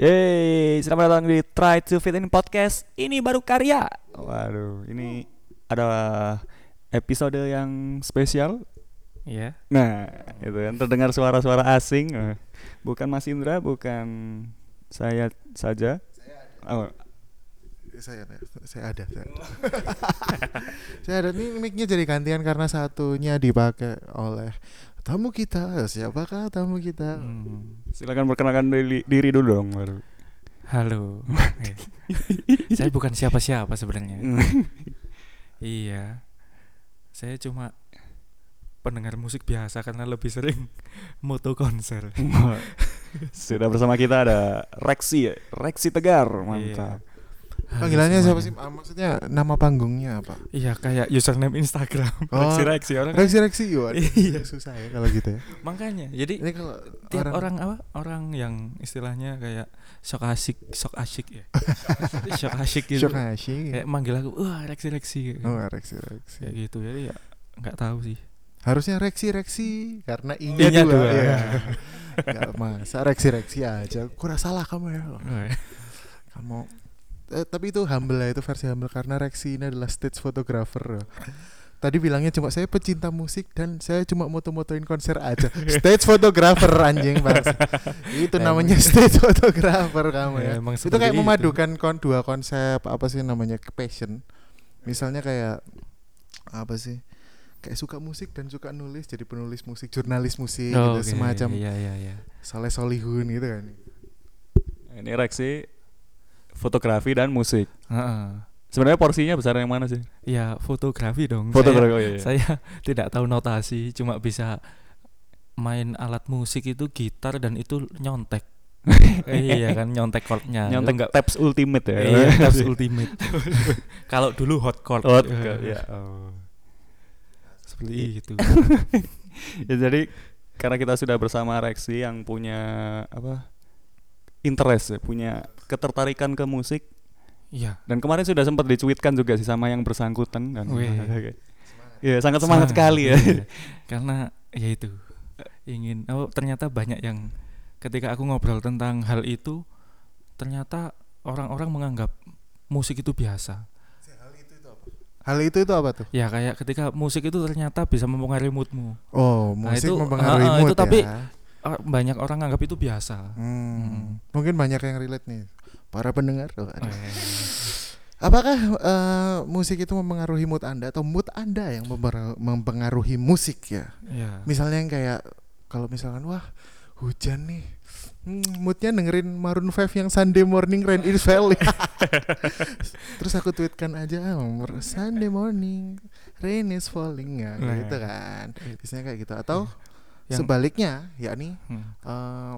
Yeay, selamat datang di Try to Fit in Podcast. Ini baru karya. Waduh, ini ada episode yang spesial. Iya. Nah, itu kan terdengar suara-suara asing. Eh, Bukan Mas Indra, bukan saya saja. Oh, saya ada saya ada saya, saya ada nih mic-nya jadi gantian karena satunya dipakai oleh tamu kita siapakah tamu kita Hmm. silakan perkenalkan diri, diri dulu dong baru. Halo. Saya bukan siapa-siapa sebenarnya. iya. Saya cuma pendengar musik biasa karena lebih sering moto konser. Sudah bersama kita ada Rexi. Rexi Tegar, mantap. Halo panggilannya siapa sih. Ah, maksudnya nama panggungnya apa Iya kayak username Instagram. Oh, Reksi Reksi orang. Reksi Reksi Waduh, Iya. susah ya kalau gitu ya Makanya. Jadi ini kalau tiap orang, apa orang yang istilahnya kayak sok asik sok asyik ya sok asyik gitu Syok asyik. kayak manggil aku wah reksi reksi oh Reksi Reksi kayak gitu jadi ya nggak tahu sih harusnya Reksi Reksi karena I-nya inya dua, dua. Iya. Nggak masa Reksi Reksi aja kurang salah kamu ya kamu eh, tapi itu humble ya itu versi humble karena Rexi ini adalah stage photographer. Tadi bilangnya cuma saya pecinta musik dan saya cuma moto-motoin konser aja. Stage photographer anjing bang itu namanya stage photographer kamu Ya, ya, itu kayak itu. memadukan kon dua konsep apa sih namanya passion. Misalnya kayak apa sih kayak suka musik dan suka nulis jadi penulis musik jurnalis musik Oh, gitu oke. semacam iya iya iya. Saleh Solihun gitu kan. Ini Rexi fotografi dan musik. Heeh. Sebenarnya porsinya besar yang mana sih? ya fotografi dong Fotografi. saya, oh, iya, iya. saya tidak tahu notasi cuma bisa main alat musik itu gitar dan itu nyontek iya kan nyontek chordnya Nyontek enggak tabs ultimate ya. iya tabs ultimate kalau dulu hot chord Oh, Eh, ya. Oh. seperti itu ya jadi karena kita sudah bersama Rexi yang punya apa interest ya, punya ketertarikan ke musik iya dan kemarin sudah sempat dicuitkan juga sih sama yang bersangkutan kan. Iya, sangat semangat sekali ya. iya. karena ya itu ingin oh ternyata banyak yang ketika aku ngobrol tentang hal itu ternyata orang-orang menganggap musik itu biasa hal itu itu apa tuh ya kayak ketika musik itu ternyata bisa mempengaruhi moodmu Oh, Nah, musik itu- mempengaruhi ah, mood itu tapi- ya. Ah, banyak orang anggap itu biasa Hmm. Mm. Mungkin banyak yang relate nih. Para pendengar. Oh, ada. Eh, Apakah eh, musik itu mempengaruhi mood Anda atau mood Anda yang mempengaruhi, musik ya? ya Misalnya yang kayak kalau misalkan wah hujan nih. Hmm, moodnya dengerin Maroon 5 yang Sunday Morning Rain is Falling Terus aku tweetkan aja ah, Sunday morning Rain is falling ya Nah. gitu kan Biasanya kayak gitu Atau Yang- sebaliknya yakni hmm. eh,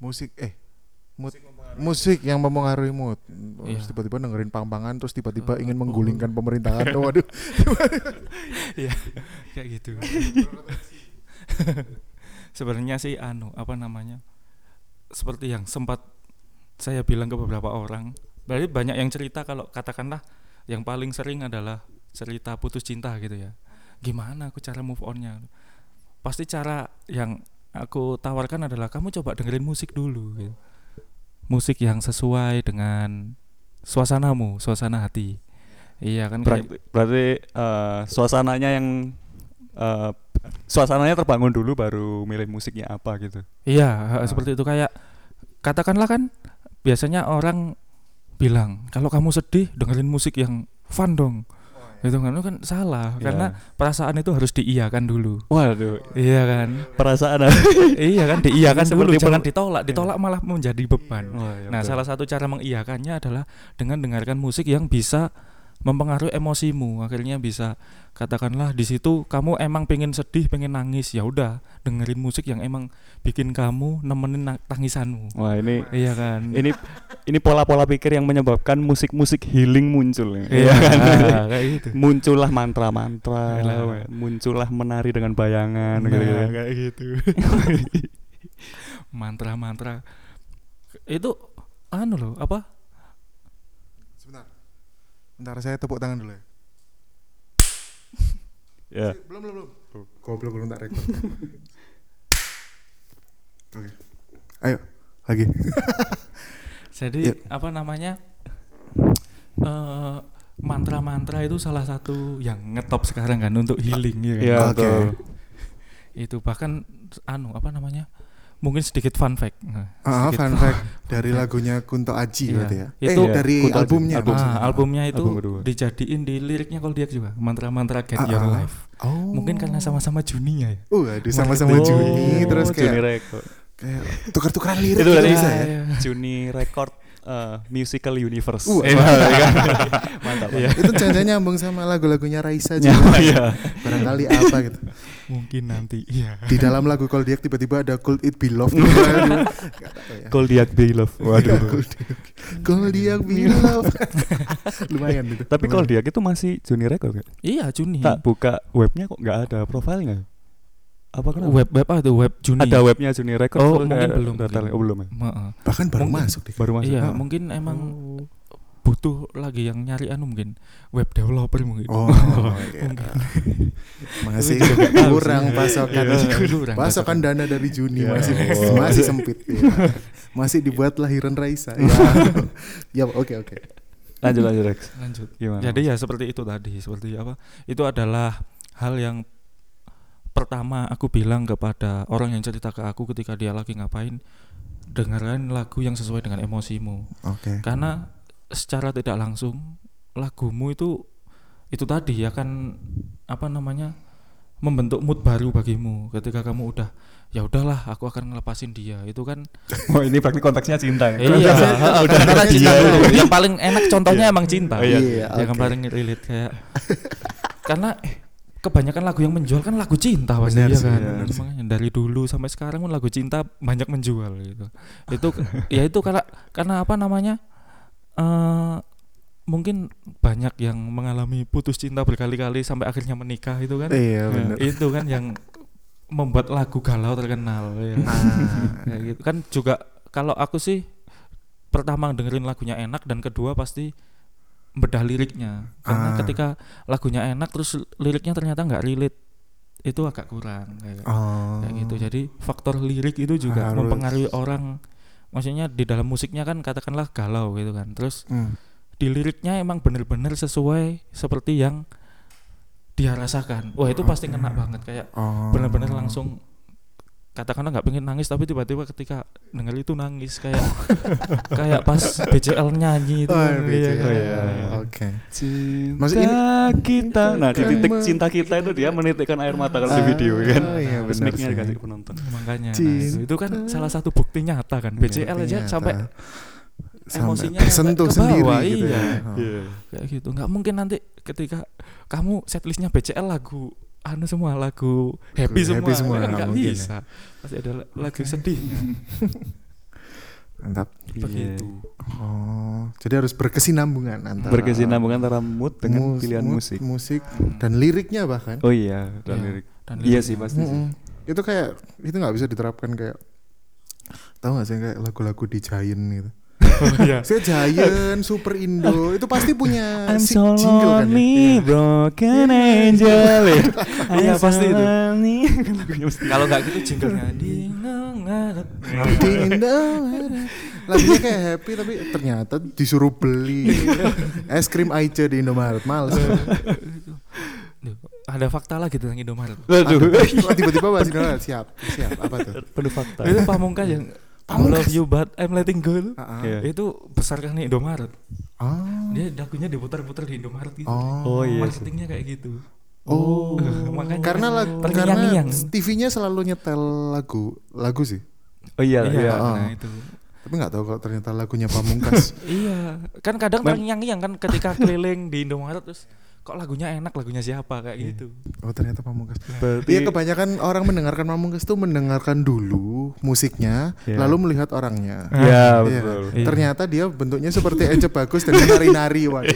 musik eh mood musik yang mempengaruhi mood terus Iya. tiba-tiba dengerin pang-pangan terus tiba-tiba Oh, ingin oh. menggulingkan pemerintahan waduh ya kayak gitu sebenarnya sih anu apa namanya seperti yang sempat saya bilang ke beberapa orang berarti banyak yang cerita kalau katakanlah yang paling sering adalah cerita putus cinta gitu ya gimana aku cara move onnya pasti cara yang aku tawarkan adalah kamu coba dengerin musik dulu gitu. Musik yang sesuai dengan suasanamu suasana hati iya kan kayak- Berarti, berarti eh, suasananya yang eh, suasananya terbangun dulu baru milih musiknya apa gitu. Iya, Ah. seperti itu kayak katakanlah kan biasanya orang bilang kalau kamu sedih dengerin musik yang fun dong. Itu kan itu kan salah Iya. karena perasaan itu harus diiyakan dulu. Waduh, Iya kan? perasaan iya kan diiyakan dulu jangan ditolak. Ditolak malah menjadi beban. Wah, iya, Nah, betul. salah satu cara mengiyakannya adalah dengan dengarkan musik yang bisa mempengaruhi emosimu. Akhirnya bisa katakanlah di situ kamu emang pengen sedih, pengen nangis, ya udah dengerin musik yang emang bikin kamu nemenin tangisanmu. Wah, ini Iya kan? ini ini pola-pola pikir yang menyebabkan musik-musik healing muncul ya. Iya kan? kan? kayak gitu. muncullah mantra-mantra, Iyalah. muncullah menari dengan bayangan Nah, gitu, gitu. kayak gitu. Mantra-mantra itu anu loh, apa? Bentar saya tepuk tangan dulu ya Ya. belum belum belum goblok belum tak rekod oke ayo lagi Jadi Ya. apa namanya? eh mantra-mantra itu salah satu yang ngetop sekarang kan untuk healing ya kan? Iya, Oke. betul. Itu bahkan anu apa namanya? Mungkin sedikit fun fact. Nah, Ah, sedikit fun fact dari lagunya Kunto Aji Iya. berarti ya. Itu eh, dari Kunto albumnya. Album. Ah, albumnya itu Album kedua. dijadiin di liriknya kalau dia juga mantra-mantra get Ah, your ah. life. Oh. Mungkin karena sama-sama Juni ya. Uh, aduh sama-sama Oh, Juni terus Juni kayak Record. kayak tukar-tukaran lirik Itu berarti bisa ya. Juni Record eh, Musical Universe. Uh, Eh, mantap. mantap. Iya. Itu jangan nyambung sama lagu-lagunya Raisa Ya, juga. iya. Barangkali apa gitu. Mungkin nanti. Iya. Di dalam lagu Koldiak tiba-tiba ada Could It Be Love gitu. Ya. Koldiak Be Love. Waduh. Koldiak Be Love. Lumayan itu. Tapi. Koldiak itu masih Juni Record kan? Iya, Juni. Tak buka webnya kok nggak ada profilnya. Apa kenapa? Web web apa itu? Web Juni. Ada webnya Juni Record. Oh, mungkin belum, belum. Oh, belum ya? Heeh. bahkan baru Mungkin- masuk deh. Baru masuk. Iya, Ah. mungkin emang Oh. butuh lagi yang nyari anu mungkin web developer mungkin. Oh, iya. Mungkin. masih kurang pasokan Iya, kurang pasokan dana dari Juni Iya. masih Oh. masih sempit iya. masih dibuat lahiran Raisa ya ya oke oke Lanjut lanjut Rex. Lanjut. Gimana? Jadi ya seperti itu tadi, seperti apa? Itu adalah hal yang pertama aku bilang kepada orang yang cerita ke aku ketika dia lagi ngapain, dengarkan lagu yang sesuai dengan emosimu. oke Karena secara tidak langsung lagumu itu itu tadi ya kan apa namanya membentuk mood baru bagimu ketika kamu udah ya udahlah aku akan ngelepasin dia itu kan Oh ini berarti konteksnya cinta ya? iya udah cinta Iya. dulu yang paling enak contohnya emang cinta Oh, iya. Iya, yang oke. paling relate kayak karena eh, kebanyakan lagu yang menjual kan lagu cinta pasti ya sih, kan? benar sih. Makanya dari dulu sampai sekarang pun lagu cinta banyak menjual gitu. Itu ya itu karena karena apa namanya eh mungkin banyak yang mengalami putus cinta berkali-kali sampai akhirnya menikah itu kan? Iya Ya, benar. itu kan yang membuat lagu galau terkenal ya. Ah, Kayak gitu. Kan juga kalau aku sih pertama dengerin lagunya enak dan kedua pasti bedah liriknya. Karena Ah. ketika lagunya enak terus liriknya ternyata nggak relate itu agak kurang kayak, oh. kayak gitu. Jadi faktor lirik itu juga Harus. mempengaruhi orang. Maksudnya di dalam musiknya kan katakanlah galau gitu kan. Terus Hmm. di liriknya emang bener-bener sesuai seperti yang dia rasakan. Wah itu pasti kena banget kayak oh. benar-benar langsung katakanlah nggak pengen nangis tapi tiba-tiba ketika denger itu nangis kayak kayak pas BCL nyanyi itu Oh, kan, BCL. iya kan? Oh, iya. oke Cinta Maksud ini- kita. Nah di titik cinta kita itu dia menitikkan air mata kalau di Ah, video kan. iya, Terus benar sih. dikasih penonton. makanya nah, Cinta. itu, itu kan salah satu bukti nyata kan BCL aja Ternyata sampai emosinya tersentuh sendiri gitu iya. ya. Oh. Iya. kayak gitu nggak mungkin nanti ketika kamu setlistnya BCL lagu anu semua lagu happy semua, happy semua, kan nggak nggak mungkin ya. bisa pasti ada la- lagu sedihnya Mantap. begitu Oh, jadi harus berkesinambungan antara Berkesinambungan antara mood dengan mus- pilihan mood, musik. musik dan liriknya bahkan. Oh iya, dan Iya. lirik. dan Iya sih pasti sih. Mm-mm. Itu kayak itu nggak bisa diterapkan kayak tahu nggak sih kayak lagu-lagu di Giant gitu. Iya. Saya Giant, Super Indo itu pasti punya I'm si- so jingle kan ya. lonely, Iya. broken angel. Iya, I'm pasti so itu. lonely. Kalau nggak gitu jinglenya lagunya kayak happy tapi ternyata disuruh beli es krim Aice di Indomaret males ada fakta lagi tentang Indomaret Waduh. Wah, tiba-tiba bahas Indomaret siap siap apa tuh Penuh fakta. itu pamungkas yang I love you but I'm letting go itu, Ah, ah. Iya. itu besar kan nih Indomaret oh dia lagunya diputar-putar di Indomaret gitu oh Oh iya marketingnya kayak gitu Oh, Makanya karena lagu karena TV-nya selalu nyetel lagu lagu sih. Oh iya, iya. ah. nah itu Tapi nggak tahu kalau ternyata lagunya Pamungkas. iya kan kadang terngiang-ngiang kan ketika keliling di Indomaret terus kok lagunya enak lagunya siapa kayak Iya. gitu oh ternyata Pamungkas. Berarti Iya kebanyakan orang mendengarkan Pamungkas tuh mendengarkan dulu musiknya, Iya. lalu melihat orangnya. Iya, Iya. betul. Iya. Ternyata dia bentuknya seperti Ence Bagus dan menari-nari. Wah,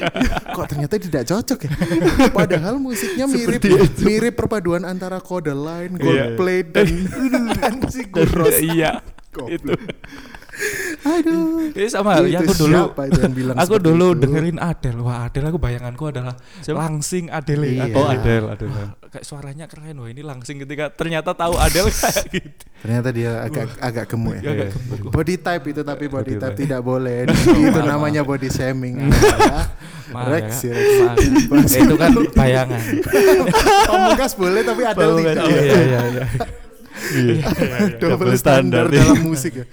kok ternyata tidak cocok ya? Padahal musiknya mirip mirip perpaduan antara Kode Line, Coldplay dan dan si Guros. Iya. Goblok. Aduh. Ini sama halnya Itu aku dulu siapa itu yang bilang aku dulu itu? dengerin Adele. Wah, Adele aku bayanganku adalah Siapa? langsing Adele. Iya. Oh Adele, Adele. Kayak suaranya keren wah ini langsing ketika ternyata tahu Adele kayak gitu. Ternyata dia agak agak gemuk ya. Agak Iya. gemuk. Body type itu tapi body Body type type. tidak boleh. itu namanya body shaming. ya. Rex ya. ya, Rex. Ya. itu kan bayangan. Pamungkas boleh tapi ada Pamungkas, tidak. Oh iya iya iya. Iya. Double Double standar dalam musik ya.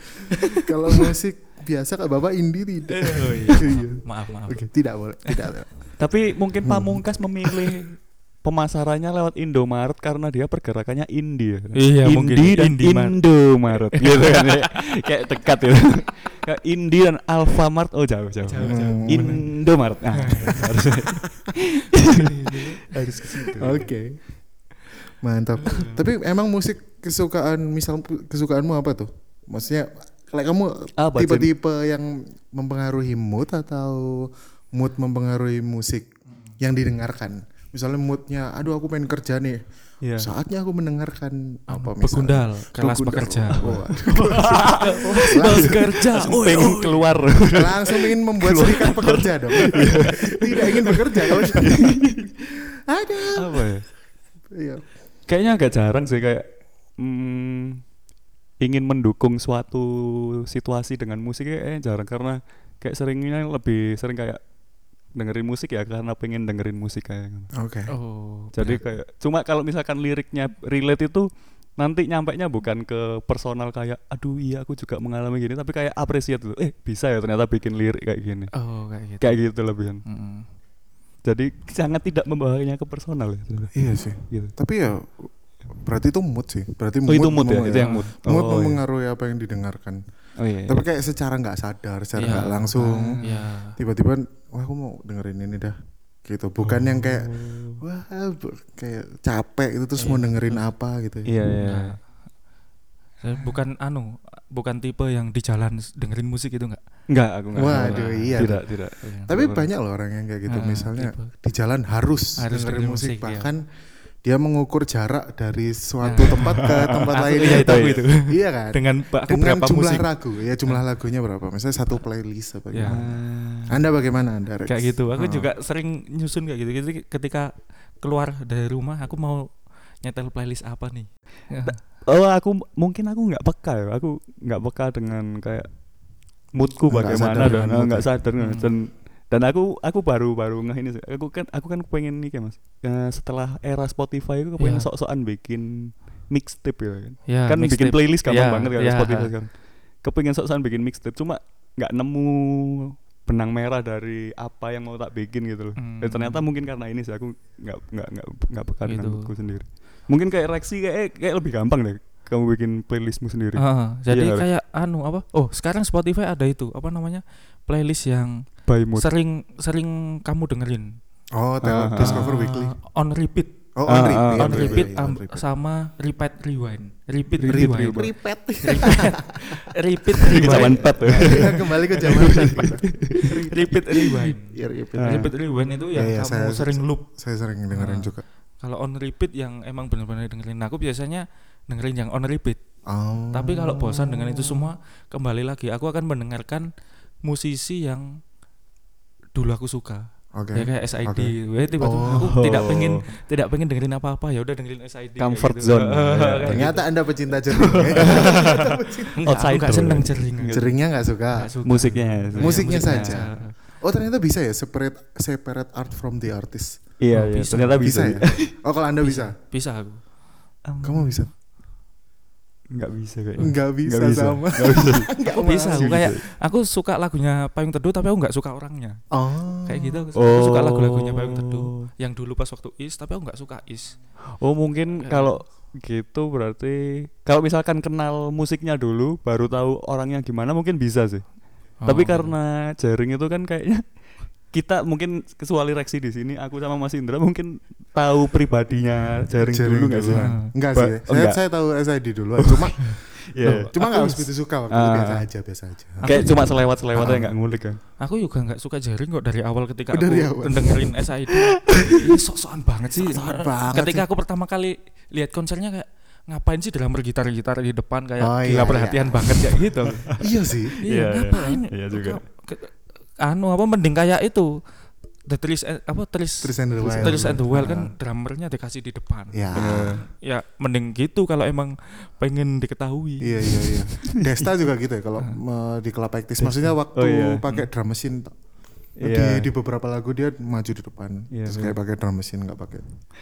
Kalau musik biasa kak bapak indie tidak. Oh iya. Iya. Maaf maaf. Oke, tidak boleh, tidak. Tapi mungkin Hmm. Pamungkas memilih pemasarannya lewat Indomaret karena dia pergerakannya indie. ya. Iya, mungkin. Indie dan Indie-Mart. Indomaret gitu kan. ya. Kayak dekat itu. Kayak Indie dan Alfamart oh jauh jauh. Jauh, jauh. Indomaret. Nah, harus Harus ke situ. Oke. Mantap. Tapi emang musik kesukaan misal kesukaanmu apa tuh? Maksudnya kayak kamu tipe-tipe yang mempengaruhi mood atau mood mempengaruhi musik yang didengarkan? Misalnya moodnya, aduh aku pengen kerja nih. Iya. Saatnya aku mendengarkan apa misalnya? Begundal, kelas Begundal. pekerja. Oh, Bekerja. Oh, pengen keluar. langsung ingin membuat serikat pekerja dong. Tidak ingin bekerja kalau ada. Apa ya? Iya. Kayaknya agak jarang sih kayak mm, ingin mendukung suatu situasi dengan musik kayaknya jarang karena kayak seringnya lebih sering kayak dengerin musik ya karena pengen dengerin musik kayak gitu. Oke. Oh. Jadi kayak cuma kalau misalkan liriknya relate itu nanti nyampe nya bukan ke personal kayak aduh iya aku juga mengalami gini tapi kayak apresiat gitu eh bisa ya ternyata bikin lirik kayak gini Oh, kayak gitu. kayak gitu lebihan Mm-mm. Jadi sangat tidak membawanya ke personal ya. Iya sih. gitu Tapi ya berarti itu mood sih. Berarti oh itu mood ya itu yang mood Mood oh, iya. mempengaruhi apa yang didengarkan. oh iya, iya. Tapi kayak secara nggak sadar, secara Iya. nggak langsung Iya. tiba-tiba wah aku mau dengerin ini dah. Gitu. Bukan yang kayak wah bu- kayak capek itu terus mau dengerin apa gitu. iya iya Nah, bukan anu, bukan tipe yang di jalan dengerin musik itu enggak. Enggak, aku enggak. Waduh, Enggak. iya. Tidak, tidak. Tapi Enggak. banyak loh orang yang kayak gitu. Ah, Misalnya tipe. di jalan harus, Harus dengerin dengerin musik, musik, iya. bahkan dia mengukur jarak dari suatu Ah. tempat ke tempat Aku lainnya. iya, itu iya. itu. Iya kan? Dengan aku Dengan berapa jumlah musik. lagu, ya jumlah lagunya berapa? Misalnya satu playlist apa Ya. gimana? Anda bagaimana Anda? Rex? Kayak gitu. Aku Ah. juga sering nyusun kayak gitu. Jadi ketika keluar dari rumah aku mau nyetel playlist apa nih. Ya. Oh, aku mungkin aku nggak peka ya. Aku nggak peka dengan kayak moodku Nggak bagaimana dan dengan nggak sadar Hmm. dan dan aku aku baru baru ngeh ini sih. Aku kan aku kan pengen nih kayak Mas. Eh, setelah era Spotify aku pengen Iya. sok-sokan bikin mixtape ya kan. Ya, kan bikin mixtape. playlist gampang Ya, banget kan ya. Spotify sekarang. Kepengen sok-sokan bikin mixtape cuma nggak nemu benang merah dari apa yang mau tak bikin gitu loh. Dan Hmm. ternyata mungkin karena ini sih aku nggak nggak nggak nggak peka dengan Gitu. moodku sendiri. Mungkin kayak reaksi kayak kayak lebih gampang deh kamu bikin playlistmu sendiri. Ah, jadi Iya, kayak anu apa? Oh, sekarang Spotify ada itu, apa namanya? Playlist yang By mood. sering sering kamu dengerin. Oh, tel- Ah, Discover Ah, Weekly. On repeat. Oh, on repeat. ah, on iya, repeat iya, am- on repeat. sama repeat rewind. Repeat Repeat, rewind. rewind. Repeat. repeat Ke zaman rewind. pet. Iya, Kembali ke zaman kita. repeat rewind. Iya, repeat. Repeat rewind itu yang Iya, iya, kamu saya- sering loop. Saya sering dengerin Ah. juga. Kalau on repeat yang emang benar-benar dengerin aku biasanya dengerin yang on repeat. Oh. Tapi kalau bosan dengan itu semua, kembali lagi aku akan mendengarkan musisi yang dulu aku suka. Oke. Ya kayak SID. Weh, tiba-tiba Oh. aku tidak pengen tidak pengen dengerin apa-apa ya udah dengerin SID. Comfort gitu. zone. Kayak gitu. Ternyata Anda pecinta jering. ya? Enggak, aku nggak seneng jering. Jeringnya nggak suka. Suka. Musiknya. Iya, Musiknya musiknya. saja. Oh ternyata bisa ya separate separate art from the artist. Iya, Oh, iya. bisa. Ternyata bisa. Bisa, ya? Oh kalau Anda bisa, Bisa aku. kamu bisa? Enggak bisa kayaknya. Enggak bisa, Nggak bisa. sama. Nggak bisa. Enggak Aku bisa, aku kayak aku suka lagunya Payung Teduh tapi aku nggak suka orangnya. Oh. Kayak gitu. Aku, aku suka Oh. lagu-lagunya Payung Teduh yang dulu pas waktu Is tapi aku nggak suka Is. Oh, mungkin kalau gitu berarti kalau misalkan kenal musiknya dulu baru tahu orangnya gimana mungkin bisa sih. Tapi Oh. karena jaring itu kan kayaknya kita mungkin kecuali reaksi di sini aku sama Mas Indra mungkin tahu pribadinya jaring, Jaring dulu nggak sih? duluan. Enggak sih. Ba- oh, saya, enggak. saya tahu SID dulu. Cuma Iya. cuma Aku- nggak harus begitu suka waktu itu Ah. biasa aja, biasa aja. Kayak cuma selewat-selewat aja Ah. nggak ngulik kan. Aku juga nggak suka jaring kok dari awal ketika Oh, dari aku awal. dengerin SID. Ini sok-sokan banget sih. Sok-sokan banget ketika sih. aku pertama kali lihat konsernya kayak ngapain sih drummer gitar-gitar di depan kayak Oh, gila iya, perhatian banget kayak gitu. iya sih Iya, iya, iya. ngapain? Iya juga. Anu apa mending kayak itu The and- apa Trees Tris and the Wild Trees and the Wild kan Ah. drummernya dikasih di depan. ya Ya mending gitu kalau emang pengen diketahui. Iya iya iya. Desta juga gitu ya kalau me- di Club Actis. Maksudnya waktu Oh, iya. pakai drum machine Iya. di, di beberapa lagu dia maju di depan. Iya, Terus kayak pakai drum machine nggak pakai.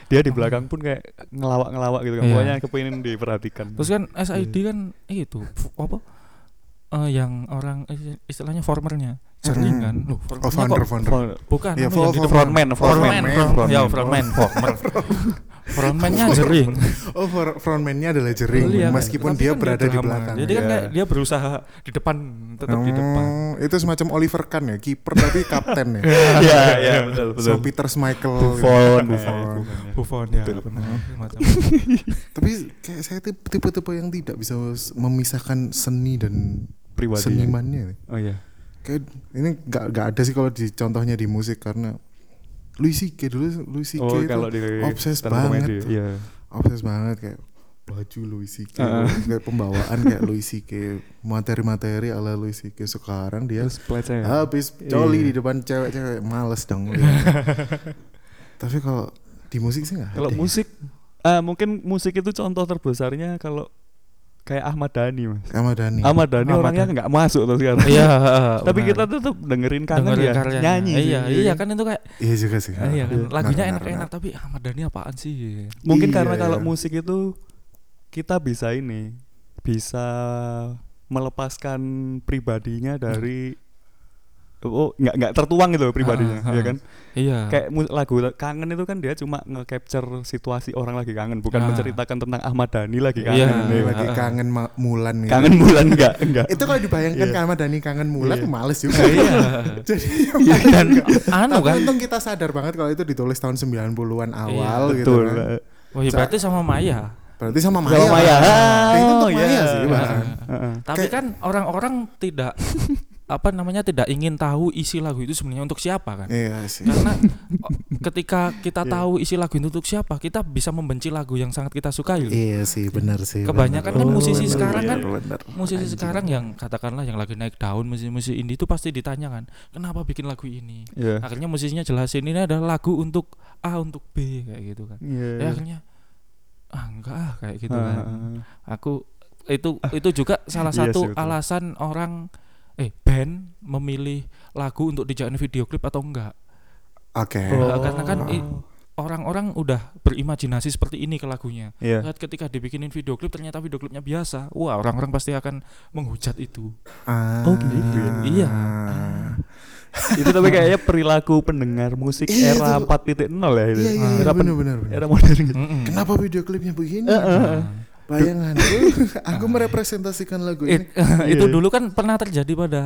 Dia di belakang pun kayak ngelawak-ngelawak gitu kan. Iya. Pokoknya kepingin diperhatikan. Terus kan SID Iya. kan itu apa? Eh, yang orang eh, istilahnya formernya sering kan. Loh, Oh founder founder. Front- bukan Iya, fo- yang di depan. frontman, frontman, front- ya frontman. frontman, former. frontmannya sering. Oh for- frontman-nya adalah jering Iya, kan. meskipun dia kan berada di belakang. Jadi kan Iya. dia berusaha di depan tetap di depan. Oh, itu semacam Oliver Kahn ya, kiper tapi kapten ya. Iya, iya, betul, betul. So Peter Schmeichel. Buffon, gitu. Buffon. Buffon ya. Betul. benar. Semacam. Tapi kayak saya tipe- tipe-tipe yang tidak bisa memisahkan seni dan Pribadi. senimannya. Oh iya. Kayak ini nggak nggak ada sih kalau di contohnya di musik karena Louis C.K. dulu Louis C.K. Oh, itu di obses banget. comedy, Iya. obses banget kayak baju Louis C.K. Heeh. kayak pembawaan kayak Louis C.K. materi-materi ala Louis C.K. sekarang dia Terus habis coli Iya. di depan cewek-cewek males dong lihat. tapi kalau di musik sih nggak Kalau ya. musik ah mungkin musik itu contoh terbesarnya kalau kayak Ahmad Dhani Mas. Ahmad Dhani Ahmad Dhani Ahmad orangnya nggak masuk tuh sekarang. Iya, Tapi benar. kita tetap dengerin kangen Dengerin ya, karyanya. nyanyi. sih, Iya, iya kan itu kayak iya juga sih Ah, iya kan lagunya enak-enak tapi Ahmad Dhani apaan sih? Mungkin Iya, karena kalau iya. musik itu kita bisa ini bisa melepaskan pribadinya dari oh nggak nggak tertuang gitu loh pribadinya Ah, ah, ya ah. kan Iya. kayak lagu kangen itu kan dia cuma nge-capture situasi orang lagi kangen bukan Ah. menceritakan tentang Ahmad Dhani lagi Iya. kangen Ini ya. lagi Ah. kangen ma- Mulan gitu. kangen bulan enggak enggak itu kalau dibayangkan Iya. ke Ahmad Dhani kangen Mulan Iya. males juga Iya. jadi Dan anu tapi kan. untung kita sadar banget kalau itu ditulis tahun 90-an awal gitu betul kan. Oh, iya, berarti sama Maya. Berarti sama Maya. Sama Maya. Nah, itu untuk Oh, Maya iya. sih, bahkan. Heeh. Tapi Kayak- kan orang-orang tidak apa namanya tidak ingin tahu isi lagu itu sebenarnya untuk siapa kan? Iya sih. Karena ketika kita Iya. tahu isi lagu itu untuk siapa, kita bisa membenci lagu yang sangat kita sukai. Iya sih, benar sih. Kebanyakan benar. kan musisi benar, sekarang benar, kan benar. Musisi Anjing. sekarang yang katakanlah yang lagi naik daun musisi-musisi indie itu pasti ditanya kan, kenapa bikin lagu ini? Iya. Akhirnya musisinya jelasin ini adalah lagu untuk A untuk B kayak gitu kan. Iya. Ya akhirnya ah enggak ah kayak gitu Ah, kan. ah. Aku itu itu juga salah Iya satu betul. alasan orang eh band memilih lagu untuk dijadikan video klip atau enggak. Oke. Nah, karena kan orang-orang udah berimajinasi seperti ini ke lagunya. Iya. Lihat ketika dibikinin video klip ternyata video klipnya biasa. Wah, orang-orang pasti akan menghujat itu. Ah. Oh, gitu ya? Iya. itu tapi kayaknya perilaku pendengar musik Iya, era itu. 4.0 ya itu. Iya, iya, iya, era, benar, benar, benar. era modern gitu. Mm-mm. Kenapa video klipnya begini? Heeh. Bayangan. aku merepresentasikan lagu ini. It- itu Iya. dulu kan pernah terjadi pada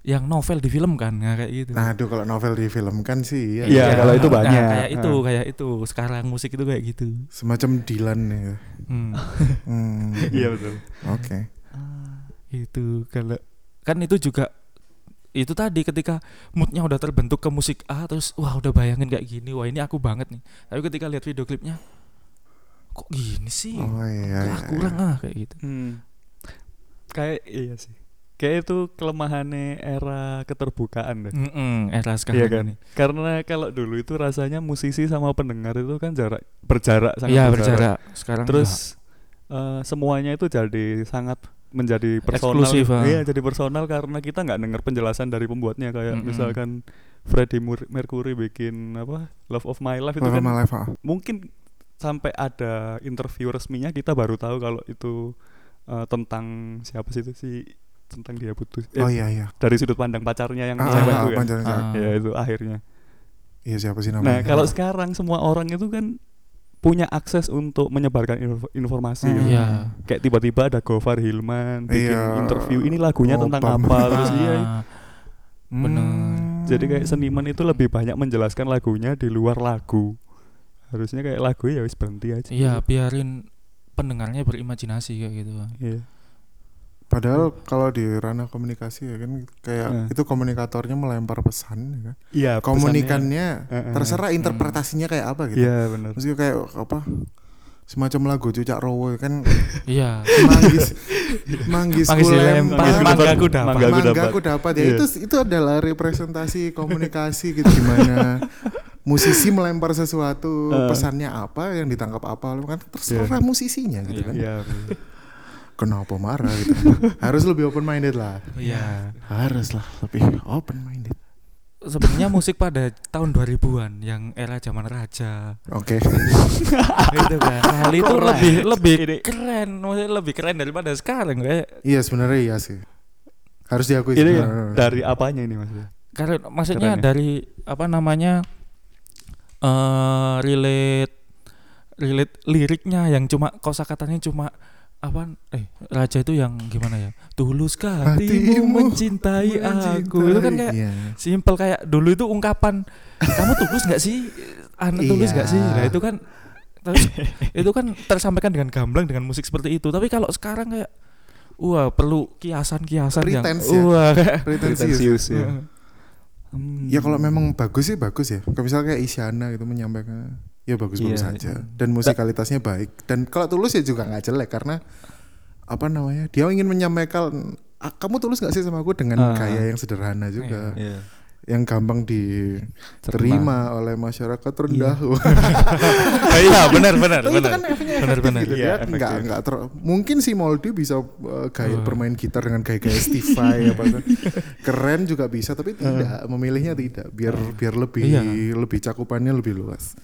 yang novel di film kan ya, kayak gitu. Nah, aduh kalau novel difilmkan sih Iya, kalau itu Nah, banyak. kayak itu, kayak itu. Sekarang musik itu kayak gitu. Semacam Dylan ya. Hmm. Hmm. Iya betul. Oke. itu kalau kan itu juga itu tadi ketika moodnya udah terbentuk ke musik A terus wah udah bayangin kayak gini wah ini aku banget nih tapi ketika lihat video klipnya kok gini sih Oh iya. ah, iya, kurang ah kayak gitu Hmm. Kayak iya sih. Kayak itu kelemahannya era keterbukaan deh. Mm-mm, era sekarang Iya kan? ini. Karena kalau dulu itu rasanya musisi sama pendengar itu kan jarak berjarak sangat Iya berjarak sekarang Terus eh, semuanya itu jadi sangat menjadi personal. Eksklusif, ah. Iya, jadi personal karena kita nggak dengar penjelasan dari pembuatnya kayak Mm-mm. misalkan Freddie Mercury bikin apa Love of My Life itu Love kan of My Life, ah. mungkin sampai ada interview resminya kita baru tahu kalau itu eh, tentang siapa sih itu si tentang dia putus eh, Oh iya iya. dari sudut pandang pacarnya yang Ah, cewek ah, itu kan. cewek. ya itu akhirnya Iya siapa sih nah namanya? kalau sekarang semua orang itu kan punya akses untuk menyebarkan info- informasi Hmm. gitu. Iya. kayak tiba-tiba ada Gofar Hilman bikin Iya. interview ini lagunya tentang Obama. apa terus iya Ah. Hmm. jadi kayak seniman itu lebih banyak menjelaskan lagunya di luar lagu harusnya kayak lagu ya wis berhenti aja iya biarin pendengarnya berimajinasi kayak gitu Iya. Padahal kalau di ranah komunikasi ya kan kayak Hmm. itu komunikatornya melempar pesan ya kan. Iya, Komunikannya pesannya- terserah interpretasinya kayak apa gitu. Iya, benar. Maksudnya kayak apa? semacam lagu Cucak Rowo kan Iya. manggis manggis Manggis lempar manggaku dapat. Manggaku mangga dapat. aku dapat ya Iya. itu itu adalah representasi komunikasi gitu gimana musisi melempar sesuatu Eh. pesannya apa yang ditangkap apa kan terserah musisinya gitu kan Iya. kenapa marah gitu harus lebih open minded lah Iya. harus lah lebih open minded Sebenarnya musik pada tahun 2000-an yang era zaman raja oke itu kan. Hal itu Kok lebih lebih Ini- keren, maksudnya lebih keren daripada sekarang kayak iya sebenarnya iya sih harus diakui Ini sih. ya, dari apanya ini maksudnya? karena maksudnya Keren ya. dari apa namanya eh relate relate liriknya yang cuma kosakatanya cuma apa eh raja itu yang gimana ya tuluskah hatimu mencintai aku itu kan kayak Iya. simpel kayak dulu itu ungkapan kamu tulus nggak sih anu tulus nggak Iya. sih nah itu kan terus itu kan tersampaikan dengan gamblang dengan musik seperti itu tapi kalau sekarang kayak wah perlu kiasan-kiasan yang ya. wah kayak pretensius Pretensius ya. Hmm. Ya kalau memang bagus sih bagus ya. Kalau misalnya kayak Isyana gitu menyampaikan ya bagus-bagus Iya. saja dan musikalitasnya baik. Dan kalau tulus ya juga nggak jelek karena apa namanya? Dia ingin menyampaikan "Ah, kamu tulus nggak sih sama aku dengan Ah. gaya yang sederhana juga. Iya. Yang gampang diterima oleh masyarakat rendah. Oh iya benar benar itu benar kan efeknya Benar, benar. gitu. Iya, Dia efektif. nggak nggak ter- mungkin si Moldy bisa uh, gaya Oh. bermain gitar dengan gaya-gaya Stify apa tuh. keren juga bisa tapi tidak memilihnya tidak biar biar lebih Iya. lebih cakupannya lebih luas.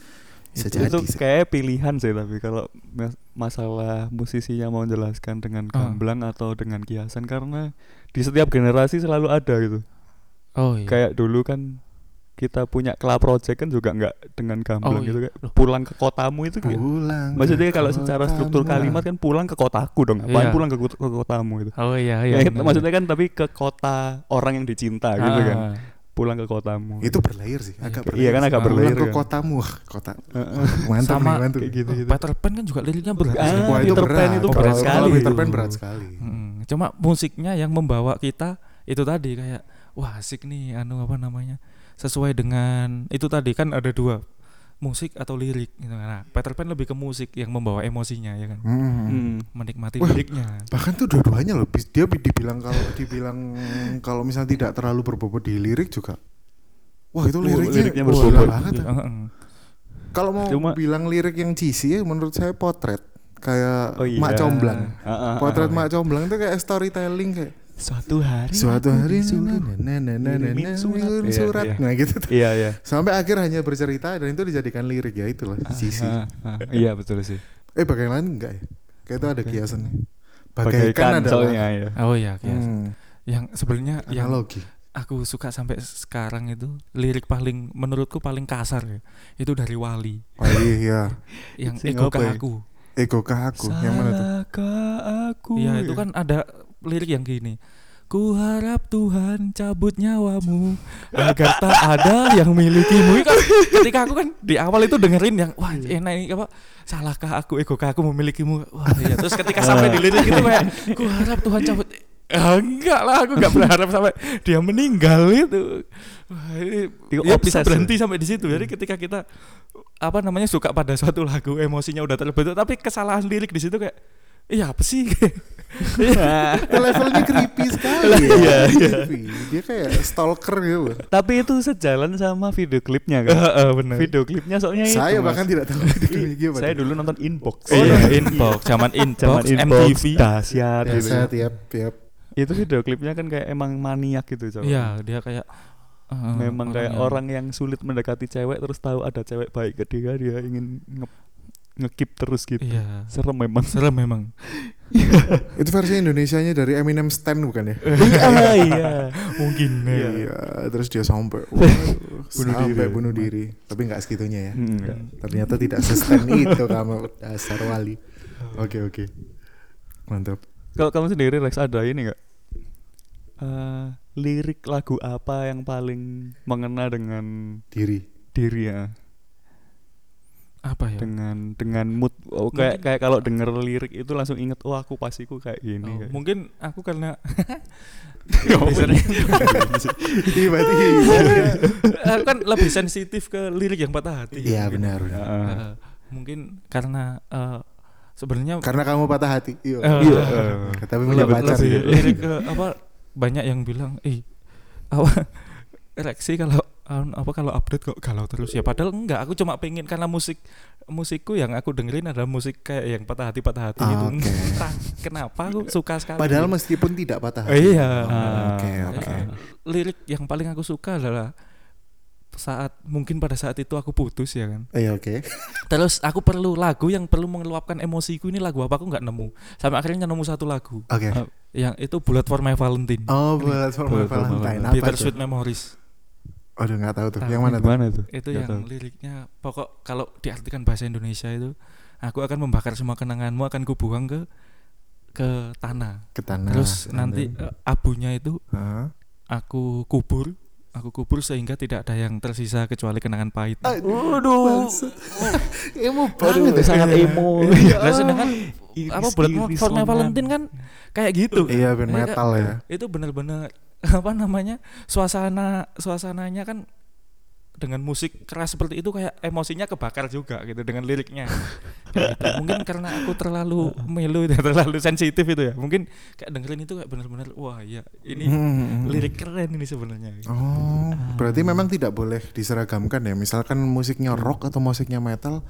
Bisa itu jadi itu sih. kayak pilihan sih tapi kalau mas- masalah musisinya mau menjelaskan dengan Ah. gamblang atau dengan kiasan karena di setiap generasi selalu ada gitu oh iya kayak dulu kan kita punya Club Project kan juga nggak dengan gamblang Oh, gitu iya. kayak pulang ke kotamu itu kayak pulang. maksudnya ke kalau secara struktur kalimat kan pulang ke kotaku dong ngapain Iya. pulang ke, ke kotamu itu oh iya Ya, iya itu maksudnya kan tapi ke kota orang yang dicinta gitu kan Ah. pulang ke kotamu itu berlayar sih, agak Iya, berlayar. kan agak sih. berlayar Pulang ke kan. kotamu, kota. Heeh. Mantap Sama nih, mantap. kayak gitu gitu Peter Pan kan juga liriknya berat Ah, Wah, itu Peter berat. Pan itu Oh, berat sekali Peter. Pan berat sekali. Cuma musiknya yang membawa kita itu tadi kayak wah asik nih anu apa namanya sesuai dengan itu tadi kan ada dua musik atau lirik gitu. nah Peter Pan lebih ke musik yang membawa emosinya ya kan Hmm. Hmm. menikmati Wah. liriknya bahkan tuh dua-duanya loh dia bi- dibilang kalau dibilang kalau misalnya tidak terlalu berbobot di lirik juga wah itu Oh, liriknya, liriknya berbobot. banget heeh. kalau mau Cuma- bilang lirik yang cheesy ya menurut saya potret kayak Oh iya. mak comblang Ah, ah, potret ah, mak comblang itu kayak storytelling kayak Suatu hari suatu hari disuruh nah, nah, nah, nah, nah, surat. Iya, surat iya. nah gitu tuh. Iya iya. sampai akhir hanya bercerita dan itu dijadikan lirik ya itulah cheesy Ah, ah, Iya betul sih. eh bagian lain enggak ya kayak itu ada kiasannya Bagaikan bagaikan adalah soalnya ya. oh iya yes. Hmm, yang sebenarnya yang analogi aku suka sampai sekarang itu lirik paling menurutku paling kasar ya itu dari Wali oh iya yang Sing ego apa ya? aku ego kah aku yang mana tuh aku? Iya itu kan ada lirik yang gini Ku harap Tuhan cabut nyawamu agar tak ada yang milikimu. Kan ketika aku kan di awal itu dengerin yang wah enak ini apa salahkah aku egokah aku memilikimu. Wah iya terus ketika sampai di lirik itu kayak ku harap Tuhan cabut Ah, enggak lah aku enggak berharap sampai dia meninggal itu. Wah, ini ya bisa berhenti sampai di situ. Hmm. Jadi ketika kita apa namanya suka pada suatu lagu emosinya udah terbentuk tapi kesalahan lirik di situ kayak iya apa sih Itu levelnya creepy sekali ya. Iya, iya. Dia kayak stalker gitu. Tapi itu sejalan sama video klipnya kan. Heeh, bener. Video klipnya soalnya itu, Saya Mas. bahkan tidak tahu itu gimana. Saya dulu nonton Inbox. Oh, iya, inbox, zaman inbox, Zaman Inbox, MTV. dahsyat Ya, gitu. saya tiap tiap Itu video klipnya kan kayak emang maniak gitu. Iya, dia kayak uh, Memang kayak yang- orang yang sulit mendekati cewek terus tahu ada cewek baik ke dia, dia ingin nge ngekip terus gitu. Iya. Serem memang. Serem memang. itu versi Indonesianya dari Eminem Stan bukan ya? Iya, iya. Mungkin Iya. Iya, terus dia sampai waduh, Bunuh sampai diri. bunuh diri. Tapi nggak segitunya ya. Hmm, enggak. Ternyata tidak se-stan itu kamu dasar wali. Oke oke. Mantap. Kalau kamu sendiri Rex ada ini nggak? Eh, lirik lagu apa yang paling mengena dengan Diri. diri ya? Apa ya? Dengan dengan mood oh, kayak Mungkin- kayak kalau denger lirik itu langsung inget oh aku pastiku kayak gini. Oh, kayak- mungkin aku karena Tiba-tiba. aku kan lebih sensitif ke lirik yang patah hati. Iya Mungkin. benar. Eh, mungkin karena eh, sebenarnya Karena kamu patah hati. Iya. Iya. Tapi punya pacar lebih gitu. lirik ke apa banyak yang bilang eh apa ereksi kalau anu, apa kalau update kok galau terus ya padahal enggak aku cuma pengen karena musik musikku yang aku dengerin adalah musik kayak yang patah hati patah hati Ah, gitu entah kenapa aku suka sekali Padahal gitu. meskipun tidak patah Oh, hati. iya Ah, Oke, oke. Eh, lirik yang paling aku suka adalah saat mungkin pada saat itu aku putus ya kan Iya, oke. terus aku perlu lagu yang perlu mengeluapkan emosiku ini lagu apa aku nggak nemu sampai akhirnya nemu satu lagu Oke. Ah, yang itu Bullet for My Valentine Oh, buat for my Bullet for my Valentine. Apa Bittersweet tuh? Memories Aduh, nggak tahu tuh. Tahu. Yang mana tuh? Gimana tuh? itu yang tahu. liriknya pokok kalau diartikan bahasa Indonesia itu aku akan membakar semua kenanganmu akan kubuang ke ke tanah Ke tanah. terus nanti eh, abunya itu Hah? aku kubur aku kubur sehingga tidak ada yang tersisa kecuali kenangan pahit Waduh. Emo banget. ya. sangat emo. Nah, sedangkan apa bulan. Valentine kan kayak gitu Iya, band Iya, metal ya. itu benar-benar apa namanya suasana suasananya kan dengan musik keras seperti itu kayak emosinya kebakar juga gitu dengan liriknya gitu. mungkin karena aku terlalu melo dan terlalu sensitif itu ya mungkin kayak dengerin itu kayak benar-benar wah ya ini Hmm. lirik keren ini sebenarnya Oh, berarti memang tidak boleh diseragamkan ya. Misalkan musiknya rock atau musiknya metal,